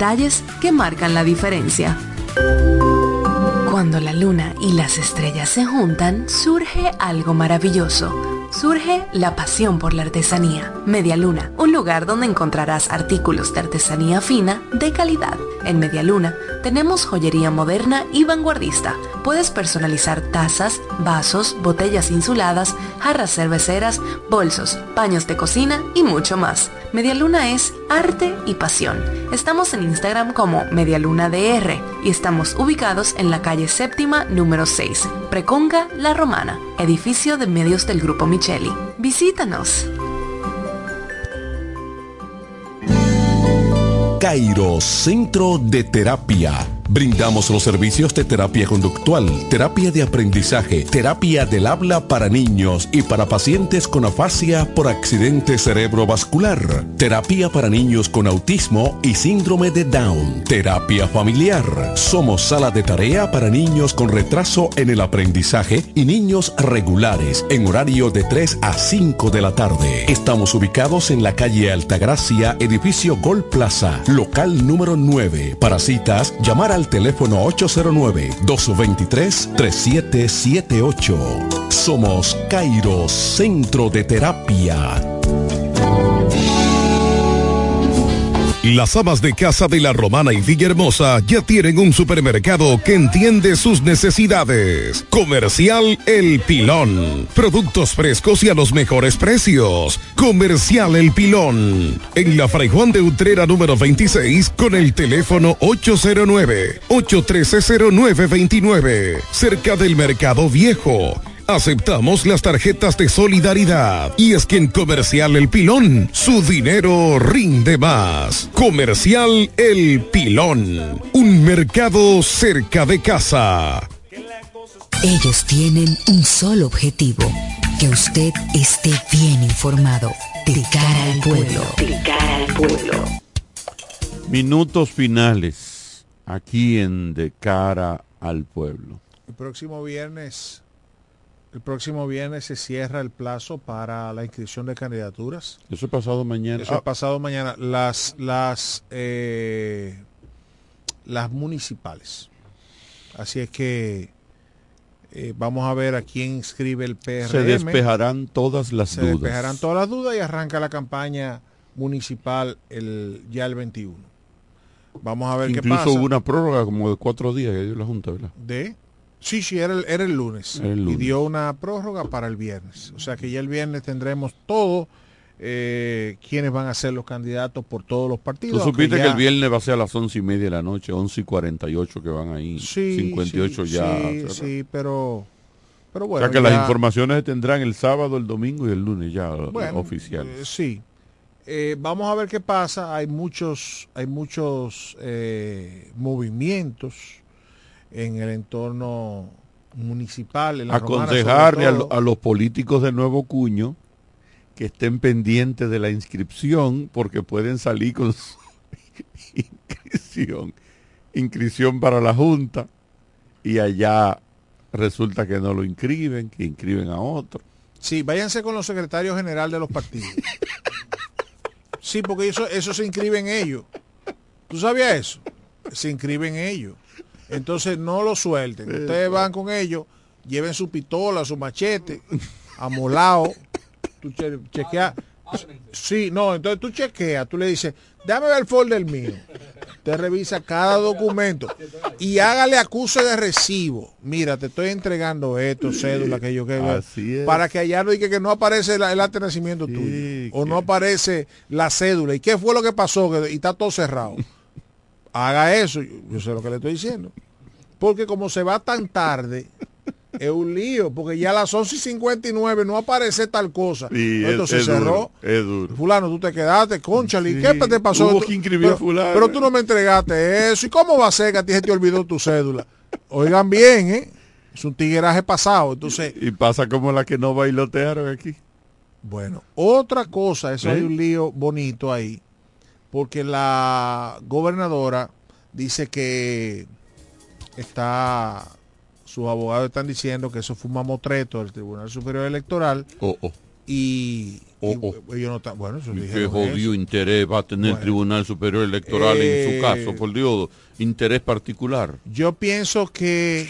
detalles que marcan la diferencia. Cuando la luna y las estrellas se juntan, surge algo maravilloso. Surge la pasión por la artesanía. Media Luna, un lugar donde encontrarás artículos de artesanía fina de calidad. En Media Luna tenemos joyería moderna y vanguardista. Puedes personalizar tazas, vasos, botellas insuladas, jarras cerveceras, bolsos, paños de cocina y mucho más. Media Luna es arte y pasión. Estamos en Instagram como MedialunaDR y estamos ubicados en la calle séptima número 6, Preconga La Romana, edificio de medios del Grupo Micheli. Visítanos. Cairo Centro de Terapia. Brindamos los servicios de terapia conductual, terapia de aprendizaje, terapia del habla para niños y para pacientes con afasia por accidente cerebrovascular, terapia para niños con autismo y síndrome de Down, terapia familiar. Somos sala de tarea para niños con retraso en el aprendizaje y niños regulares en horario de 3 a 5 de la tarde. Estamos ubicados en la calle Altagracia, edificio Gol Plaza, local número 9. Para citas, llamar al teléfono 809-223-3778. Somos Cairo Centro de Terapia. Las amas de casa de la Romana y Villahermosa ya tienen un supermercado que entiende sus necesidades. Comercial El Pilón. Productos frescos y a los mejores precios. Comercial El Pilón. En la Fray Juan de Utrera número 26 con el teléfono 809-813-0929. Cerca del Mercado Viejo Aceptamos las tarjetas de solidaridad. Y es que en Comercial El Pilón, su dinero rinde más. Comercial El Pilón. Un mercado cerca de casa. Ellos tienen un solo objetivo, que usted esté bien informado. De cara al pueblo. De cara al pueblo. Minutos finales aquí en De cara al pueblo. El próximo viernes, el próximo viernes se cierra el plazo para la inscripción de candidaturas. Eso es pasado mañana. Eso Ah, es pasado mañana. Las, las, eh, las municipales. Así es que eh, vamos a ver a quién inscribe el PRM. se despejarán todas las Se dudas. despejarán todas las dudas y arranca la campaña municipal el, ya el 21. Vamos a ver qué Incluso pasa. hubo una prórroga como de cuatro días que dio la Junta, ¿verdad? de sí sí era el, era el lunes y dio una prórroga para el viernes o sea que ya el viernes tendremos todo eh, quiénes van a ser los candidatos por todos los Tú partidos supiste aunque que el viernes va a ser a las once y media de la noche, once y cuarenta y ocho que van ahí, sí, 58 sí, ya. sí, sí, pero pero o bueno sea que las informaciones se tendrán el sábado, el domingo y el lunes ya Bueno, oficiales. eh, sí. Eh, vamos a ver qué pasa. Hay muchos, hay muchos eh, movimientos en el entorno municipal. En la Romana, Aconsejarle a, a los políticos de Nuevo Cuño que estén pendientes de la inscripción porque pueden salir con su inscripción, inscripción para la Junta y allá resulta que no lo inscriben, que inscriben a otro. Sí, váyanse con los secretarios generales de los partidos. Sí, porque eso, eso se inscriben ellos. ¿Tú sabías eso? Se inscriben ellos. Entonces no lo suelten. Ustedes van con ellos, lleven su pistola, su machete, amolado. Tú che- chequea. Sí, no, entonces tú chequeas, tú le dices, dame ver el folder mío. Te revisa cada documento y hágale acuse de recibo. Mira, te estoy entregando esto, cédula, que yo que Así es. para que allá no diga que no aparece el acta de nacimiento tuyo o no aparece la cédula. ¿Y qué fue lo que pasó? Que- y está todo cerrado. Haga eso, yo, sé lo que le estoy diciendo. Porque como se va tan tarde, es un lío, porque ya a las 11 y 59 no aparece tal cosa. Es- Entonces es cerró. duro, es duro. Fulano, tú te quedaste, conchale, Sí, ¿qué te pasó? hubo que pero, fulano. pero tú no me entregaste eso. ¿Y cómo va a ser que a ti se te olvidó tu cédula? Oigan bien, ¿eh? Es un tigueraje pasado. Entonces, Y pasa como la que no bailotearon aquí. bueno, otra cosa, eso ¿Eh? hay un lío bonito ahí, porque la gobernadora dice que está, sus abogados están diciendo que eso fue un mamotreto del Tribunal Superior Electoral Oh, oh. y, Oh, y oh. ellos no están, bueno, eso ¿Y qué jodido eso. interés va a tener el. Tribunal Superior Electoral en Eh, su caso? Por Dios, interés particular. Yo pienso que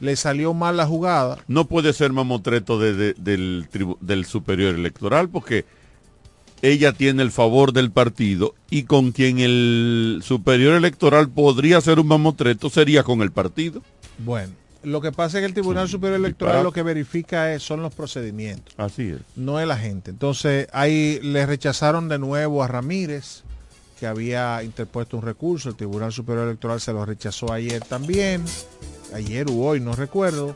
le salió mal la jugada. No puede ser mamotreto de- de- del, del Superior Electoral porque ella tiene el favor del partido y con quien el Superior Electoral podría ser un mamotreto sería con el partido. Bueno, lo que pasa es que el Tribunal Superior Electoral lo que verifica es, son los procedimientos. Así es. no es la gente. Entonces, ahí le rechazaron de nuevo a Ramírez, que había interpuesto un recurso. El Tribunal Superior Electoral se lo rechazó ayer también. Ayer o hoy, no recuerdo.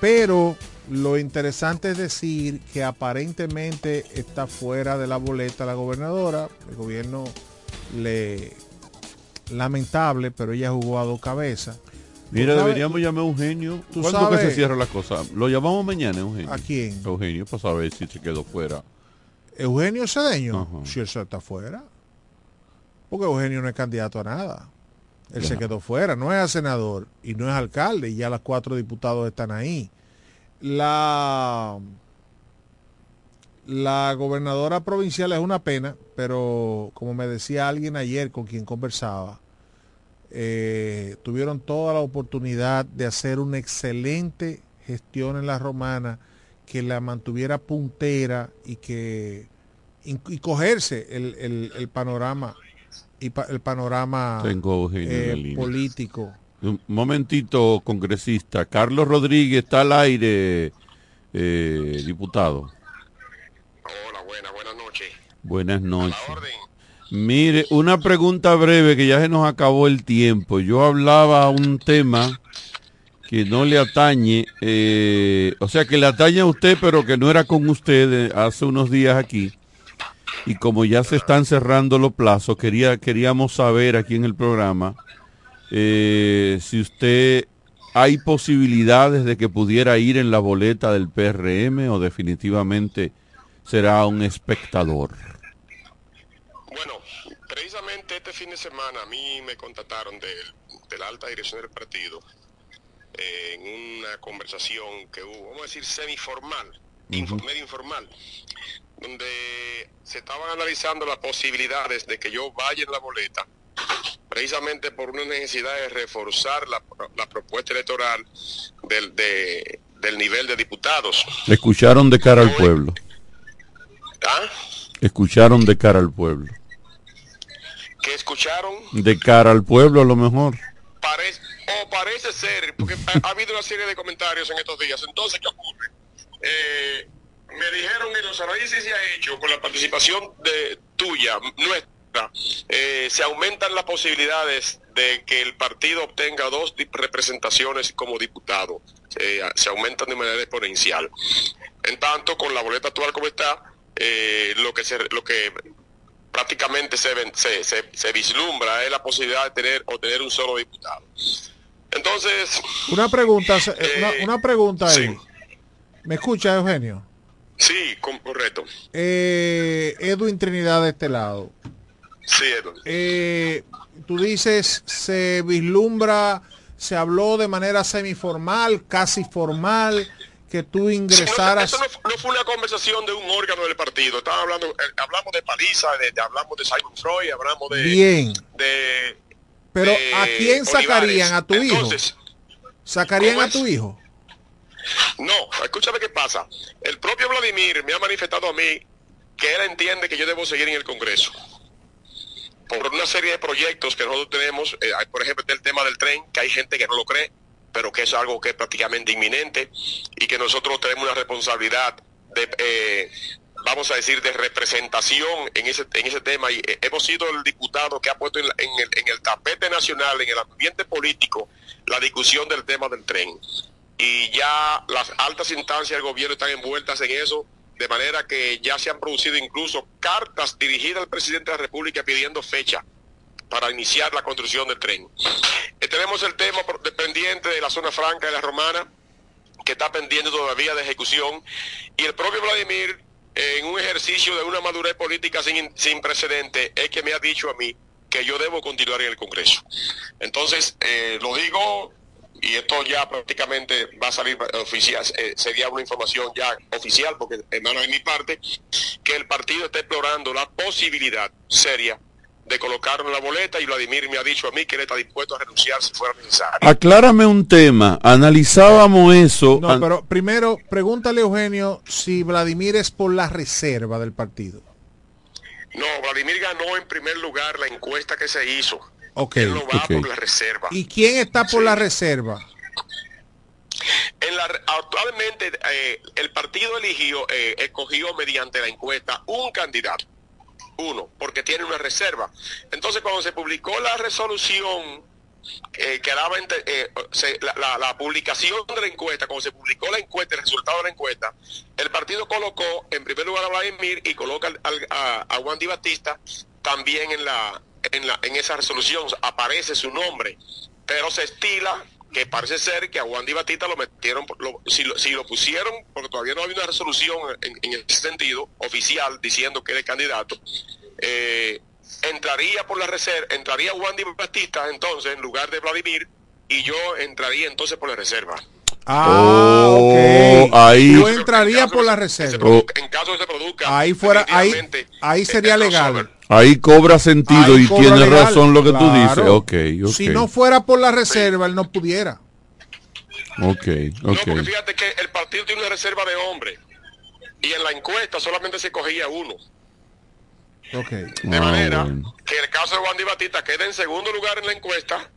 Pero lo interesante es decir que aparentemente está fuera de la boleta la gobernadora. El gobierno le... Lamentable, pero ella jugó a dos cabezas. Mira, ¿Tú sabes- deberíamos llamar a Eugenio. tú ¿Cuándo que sabes- se cierra la cosa? Lo llamamos mañana, Eugenio. ¿A quién? Eugenio, para saber si se quedó fuera. Eugenio Cedeño, Ajá. si él está fuera. Porque Eugenio no es candidato a nada. Él se quedó fuera, no es senador y no es alcalde, y ya los cuatro diputados están ahí. La, la gobernadora provincial es una pena, pero como me decía alguien ayer con quien conversaba, eh, tuvieron toda la oportunidad de hacer una excelente gestión en la romana que la mantuviera puntera y que y, y cogerse el, el- el panorama y pa- el panorama eh, político. Un momentito, congresista. Carlos Rodríguez está al aire, eh, diputado. Buenas noches. Mire, una pregunta breve que ya se nos acabó el tiempo. Yo hablaba un tema que no le atañe, eh, o sea, que le atañe a usted, pero que no era con usted eh, hace unos días aquí. Y como ya se están cerrando los plazos, quería, queríamos saber aquí en el programa eh, si usted hay posibilidades de que pudiera ir en la boleta del PRM o definitivamente será un espectador. Bueno, precisamente este fin de semana a mí me contactaron de, de la alta dirección del partido eh, en una conversación que hubo, vamos a decir, semiformal, info- medio informal, donde se estaban analizando las posibilidades de que yo vaya en la boleta, precisamente por una necesidad de reforzar la, la propuesta electoral del, de- del nivel de diputados. Escucharon de cara al pueblo. ¿Ah? Escucharon de cara al pueblo. Que escucharon De cara al pueblo a lo mejor. Parece, o parece ser, porque ha, ha habido una serie de comentarios en estos días. Entonces, ¿qué ocurre? Eh, me dijeron que los análisis se ha hecho con la participación de tuya, nuestra, eh, se aumentan las posibilidades de que el partido obtenga dos representaciones como diputado. Eh, se aumentan de manera exponencial. En tanto, con la boleta actual como está, eh, lo que se, lo que prácticamente se, ven- se, se, se vislumbra es la posibilidad de tener o tener un solo diputado. Entonces, Una pregunta, una, una pregunta sí. ¿Me escucha, Eugenio? sí, con- correcto. Eh, Edwin Trinidad de este lado. Sí. Eh, tú dices, se vislumbra, se habló de manera semiformal, casi formal, que tú ingresaras. Eso no, fu- no fue una conversación de un órgano del partido. Estaba hablando, eh, hablamos de paliza, de, de- hablamos de Simon Freud, hablamos de, Bien. de Pero de ¿a quién sacarían? Olivares. ¿A tu hijo? Entonces, ¿Sacarían ¿cómo a tu hijo? No, escúchame qué pasa. El propio Vladimir me ha manifestado a mí que él entiende que yo debo seguir en el Congreso. Por una serie de proyectos que nosotros tenemos, eh, hay, por ejemplo, el tema del tren, que hay gente que no lo cree, pero que es algo que es prácticamente inminente y que nosotros tenemos una responsabilidad de, eh, vamos a decir, de representación en ese, en ese tema. Y eh, hemos sido el diputado que ha puesto en, el tapete nacional, en el ambiente político, la discusión del tema del tren y ya las altas instancias del gobierno están envueltas en eso, de manera que ya se han producido incluso cartas dirigidas al presidente de la República pidiendo fecha para iniciar la construcción del tren. Eh, tenemos el tema pendiente de la zona franca de la Romana, que está pendiente todavía de ejecución, y el propio Vladimir, en un ejercicio de una madurez política sin, sin precedente, es que me ha dicho a mí que yo debo continuar en el Congreso. Entonces, eh, lo digo y esto ya prácticamente va a salir oficial, eh, sería una información ya oficial, porque hermano de mi parte, que el partido está explorando la posibilidad seria de colocarlo en la boleta y Vladimir me ha dicho a mí que él está dispuesto a renunciar si fuera necesario. Aclárame un tema. Analizábamos eso. No, an- pero primero, pregúntale, Eugenio, si Vladimir es por la reserva del partido. No, Vladimir ganó en primer lugar la encuesta que se hizo. Ok. Él no va por la reserva. ¿Y quién está por la reserva? En la, actualmente eh, el partido eligió, eh, escogió mediante la encuesta un candidato, uno, porque tiene una reserva. Entonces cuando se publicó la resolución, eh, que daba eh, se- la, la- la publicación de la encuesta, cuando se publicó la encuesta, el resultado de la encuesta, el partido colocó en primer lugar a Vladimir y coloca al- al- a, a Juan Di Batista también en la, en la en esa resolución aparece su nombre, pero se estila que parece ser que a Juan Di Batista lo metieron, por- lo- si, lo, si lo pusieron, porque todavía no había una resolución en, en ese sentido oficial diciendo que era el candidato, eh, entraría por la reserva, entraría Juan Di Batista entonces en lugar de Vladimir y yo entraría entonces por la reserva. Ah, Oh, ok. ahí- Yo entraría por la reserva. En caso de que se produzca, Ahí fuera, ahí, ahí sería legal. Ahí cobra sentido Ahí y cobra tiene legal. razón lo que tú dices. Claro. Ok. Si no fuera por la reserva, él no pudiera. Ok, No, ok. porque fíjate que el partido tiene una reserva de hombres y en la encuesta solamente se cogía uno. Ok. De Ah, manera bueno. que el caso de Juan Di Batista quede en segundo lugar en la encuesta,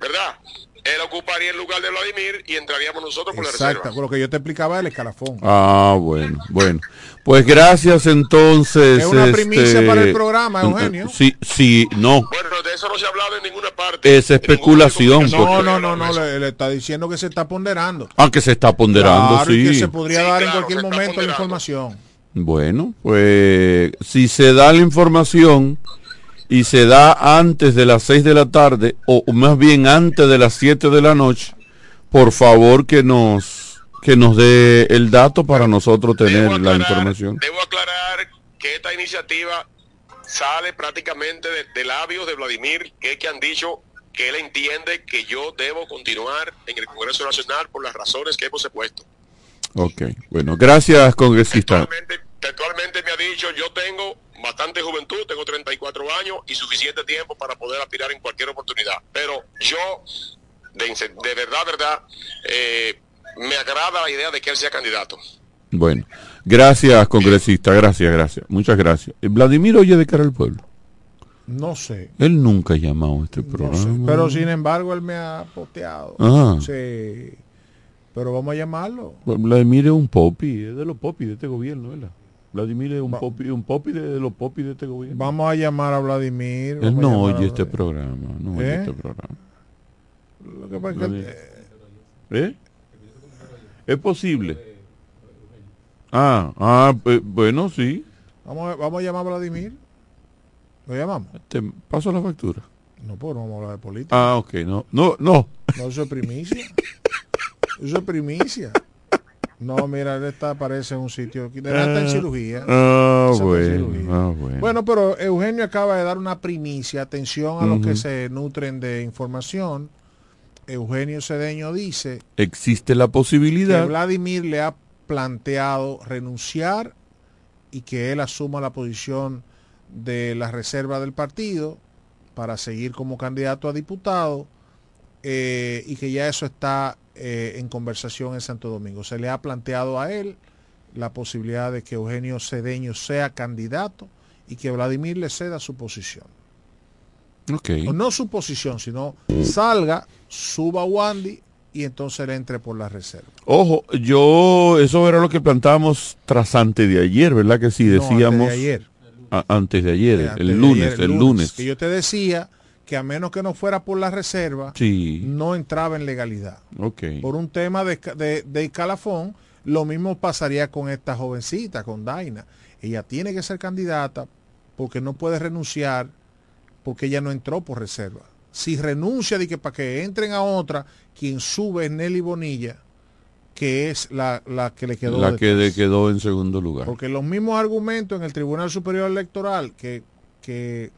¿verdad? él ocuparía el lugar de Vladimir y entraríamos nosotros por la Exacto, reserva. con lo que yo te explicaba el escalafón. Ah, bueno, bueno. Pues gracias entonces. Es una este, primicia para el programa, Eugenio. Sí, sí, no. Bueno, de eso no se ha hablado en ninguna parte. Es especulación. No, porque- no, no, no, le, le está diciendo que se está ponderando. Aunque se está ponderando, Claro, y que sí. se podría dar en cualquier momento la información. Bueno, pues si se da la información y se da antes de las 6 de la tarde, o más bien antes de las 7 de la noche, por favor que nos que nos dé el dato para nosotros tener la información. Debo aclarar que esta iniciativa sale prácticamente de, de labios de Vladimir, que es que han dicho que él entiende que yo debo continuar en el Congreso Nacional por las razones que hemos expuesto. Ok, bueno, gracias congresista. Actualmente me ha dicho, yo tengo bastante juventud, tengo 34 años y suficiente tiempo para poder aspirar en cualquier oportunidad. Pero yo, de, de verdad, verdad, eh, me agrada la idea de que él sea candidato. Bueno, gracias congresista, gracias, gracias, muchas gracias. Eh, Vladimir oye de cara al pueblo. No sé. Él nunca ha llamado a este programa. Pero sin embargo, él me ha poteado. Ah. Sí. Pero vamos a llamarlo. Pues Vladimir es un popi, es de los popis de este gobierno, ¿verdad? Vladimir es un popi, un popi de, de los popis de este gobierno. Vamos a llamar a Vladimir. Él no oye este programa, no oye ¿Eh? este programa. Lo que pasa es que él- ¿Eh? Es posible. Ah, ah, bueno, sí. vamos, a, vamos a llamar a Vladimir. ¿Lo llamamos? Te paso la factura. No, pues no vamos a hablar de política. Ah, ok, no, no, no. No, eso es primicia. Eso es primicia. No, mira, él está, parece en un sitio. De verdad está en Ah, cirugía. ah, Está en bueno, cirugía. ah, bueno. Bueno, pero Eugenio acaba de dar una primicia. Atención a los que se nutren de información. Eugenio Cedeño dice Existe la que posibilidad. Vladimir le ha planteado renunciar y que él asuma la posición de la reserva del partido para seguir como candidato a diputado eh, y que ya eso está eh, en conversación en Santo Domingo. Se le ha planteado a él la posibilidad de que Eugenio Cedeño sea candidato y que Vladimir le ceda su posición. Ok. O no su posición, sino salga, suba a Wandy y entonces le entre por la reserva. Ojo, yo, eso era lo que plantábamos tras antes de ayer, ¿verdad? Que sí, No, antes de decíamos. ayer. A- antes de ayer, antes el de lunes, ayer, el lunes. Que yo te decía que a menos que no fuera por la reserva, Sí. no entraba en legalidad. Ok. Por un tema de, de, de escalafón, lo mismo pasaría con esta jovencita, con Daina. Ella tiene que ser candidata porque no puede renunciar porque ella no entró por reserva. Si renuncia de que para que entren a otra, quien sube es Nelly Bonilla, que es la, la que le quedó La que de- quedó en segundo lugar. Porque los mismos argumentos en el Tribunal Superior Electoral que, que,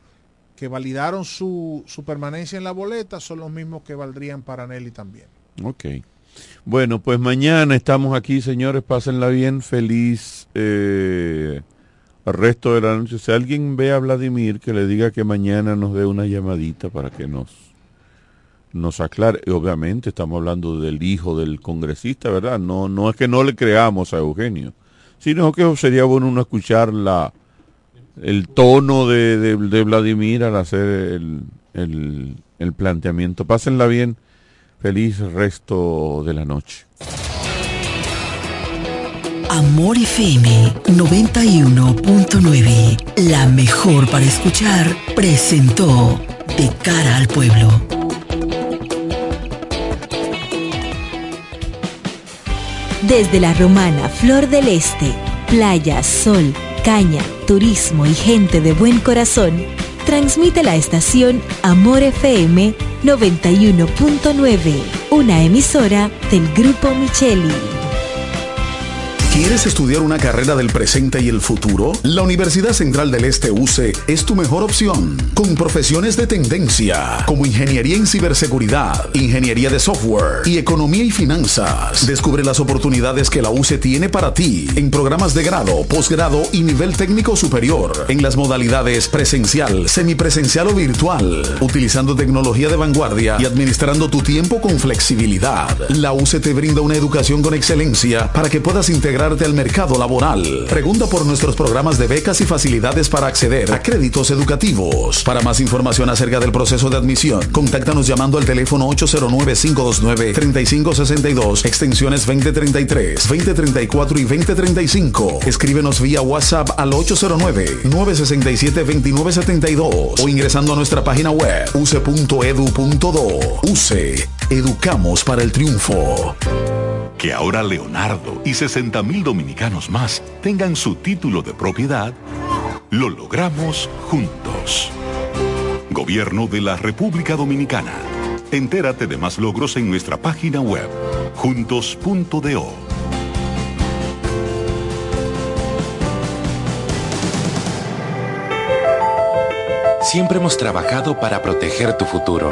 que validaron su, su permanencia en la boleta son los mismos que valdrían para Nelly también. Ok. Bueno, pues mañana estamos aquí, señores. Pásenla bien. Feliz eh, resto de la noche. Si alguien ve a Vladimir, que le diga que mañana nos dé una llamadita para que nos, nos aclare. Obviamente estamos hablando del hijo del congresista, ¿verdad? No, no es que no le creamos a Eugenio, sino que sería bueno uno escuchar la, el tono de, de- de Vladimir al hacer el, el- el planteamiento. Pásenla bien. Feliz resto de la noche. Amor FM 91.9, la mejor para escuchar, presentó De cara al pueblo. Desde la romana Flor del Este, playa, sol, caña, turismo y gente de buen corazón, transmite la estación Amor FM 91.9, una emisora del Grupo Micheli. ¿Quieres estudiar una carrera del presente y el futuro? La Universidad Central del Este UCE es tu mejor opción, con profesiones de tendencia como ingeniería en ciberseguridad, ingeniería de software y economía y finanzas. Descubre las oportunidades que la UCE tiene para ti en programas de grado, posgrado y nivel técnico superior, en las modalidades presencial, semipresencial o virtual, utilizando tecnología de vanguardia y administrando tu tiempo con flexibilidad. La UCE te brinda una educación con excelencia para que puedas integrar integrarte al mercado laboral. Pregunta por nuestros programas de becas y facilidades para acceder a créditos educativos. Para más información acerca del proceso de admisión, contáctanos llamando al teléfono 809-529-3562, extensiones 2033, 2034 y 2035. Escríbenos vía WhatsApp al 809-967-2972 o ingresando a nuestra página web use.edu.do. UCE, educamos para el triunfo. Que ahora Leonardo y 60 mil dominicanos más tengan su título de propiedad, lo logramos juntos. Gobierno de la República Dominicana. Entérate de más logros en nuestra página web, juntos.do. Siempre hemos trabajado para proteger tu futuro.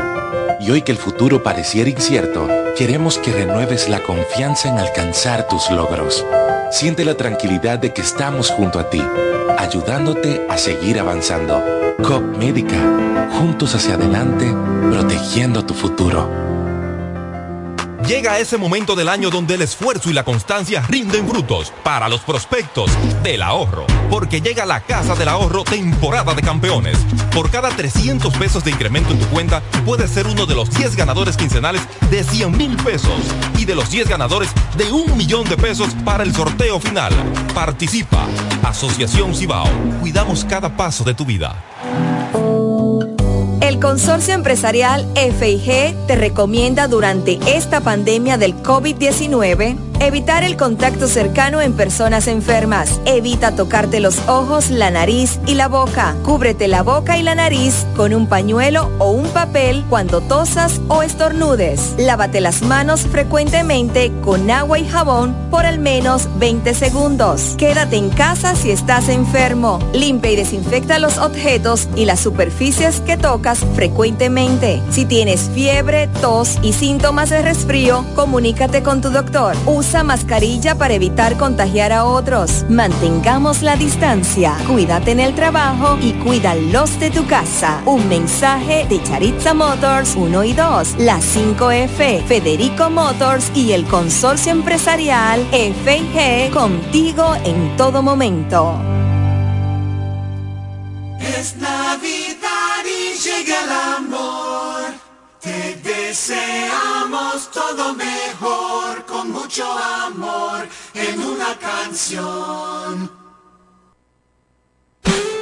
Y hoy que el futuro pareciera incierto, queremos que renueves la confianza en alcanzar tus logros. Siente la tranquilidad de que estamos junto a ti, ayudándote a seguir avanzando. COP Médica, juntos hacia adelante, protegiendo tu futuro. Llega ese momento del año donde el esfuerzo y la constancia rinden frutos para los prospectos del ahorro. Porque llega la Casa del Ahorro temporada de campeones. Por cada 300 pesos de incremento en tu cuenta, puedes ser uno de los 10 ganadores quincenales de 100 mil pesos y de los 10 ganadores de un millón de pesos para el sorteo final. Participa. Asociación Cibao. Cuidamos cada paso de tu vida. Consorcio Empresarial FIG te recomienda durante esta pandemia del COVID-19 evitar el contacto cercano en personas enfermas. Evita tocarte los ojos, la nariz y la boca. Cúbrete la boca y la nariz con un pañuelo o un papel cuando tosas o estornudes. Lávate las manos frecuentemente con agua y jabón por al menos 20 segundos. Quédate en casa si estás enfermo. Limpia y desinfecta los objetos y las superficies que tocas frecuentemente. Si tienes fiebre, tos y síntomas de resfrío, comunícate con tu doctor. Usa mascarilla para evitar contagiar a otros. Mantengamos la distancia. Cuídate en el trabajo y cuida los de tu casa. Un mensaje de Charitza Motors 1 y 2, la 5F, Federico Motors y el consorcio empresarial FG contigo en todo momento. Es Navidad y llega el amor. Te deseamos todo mejor, mucho amor, en una canción.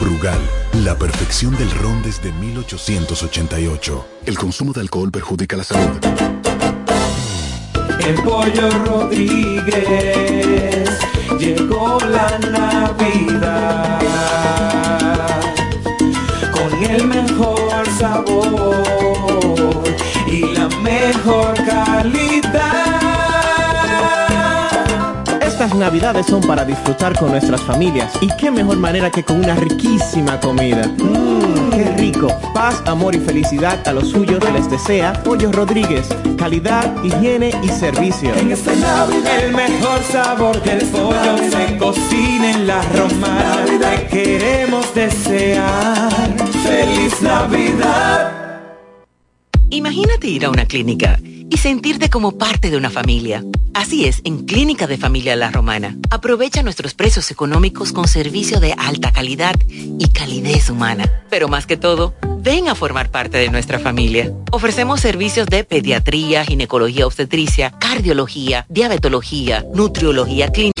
Brugal, la perfección del ron desde 1888. El consumo de alcohol perjudica la salud. El pollo Rodríguez llegó la Navidad con el mejor sabor y la mejor calidad. Estas navidades son para disfrutar con nuestras familias y qué mejor manera que con una riquísima comida. Mmm, qué rico. Paz, amor y felicidad a los suyos les desea Pollo Rodríguez. Calidad, higiene y servicio. En esta Navidad el mejor sabor del pollo se cocina en la romana. Te queremos desear feliz Navidad. Imagínate ir a una clínica y sentirte como parte de una familia. Así es, en Clínica de Familia La Romana. Aprovecha nuestros precios económicos con servicio de alta calidad y calidez humana. Pero más que todo, ven a formar parte de nuestra familia. Ofrecemos servicios de pediatría, ginecología obstetricia, cardiología, diabetología, nutriología clínica,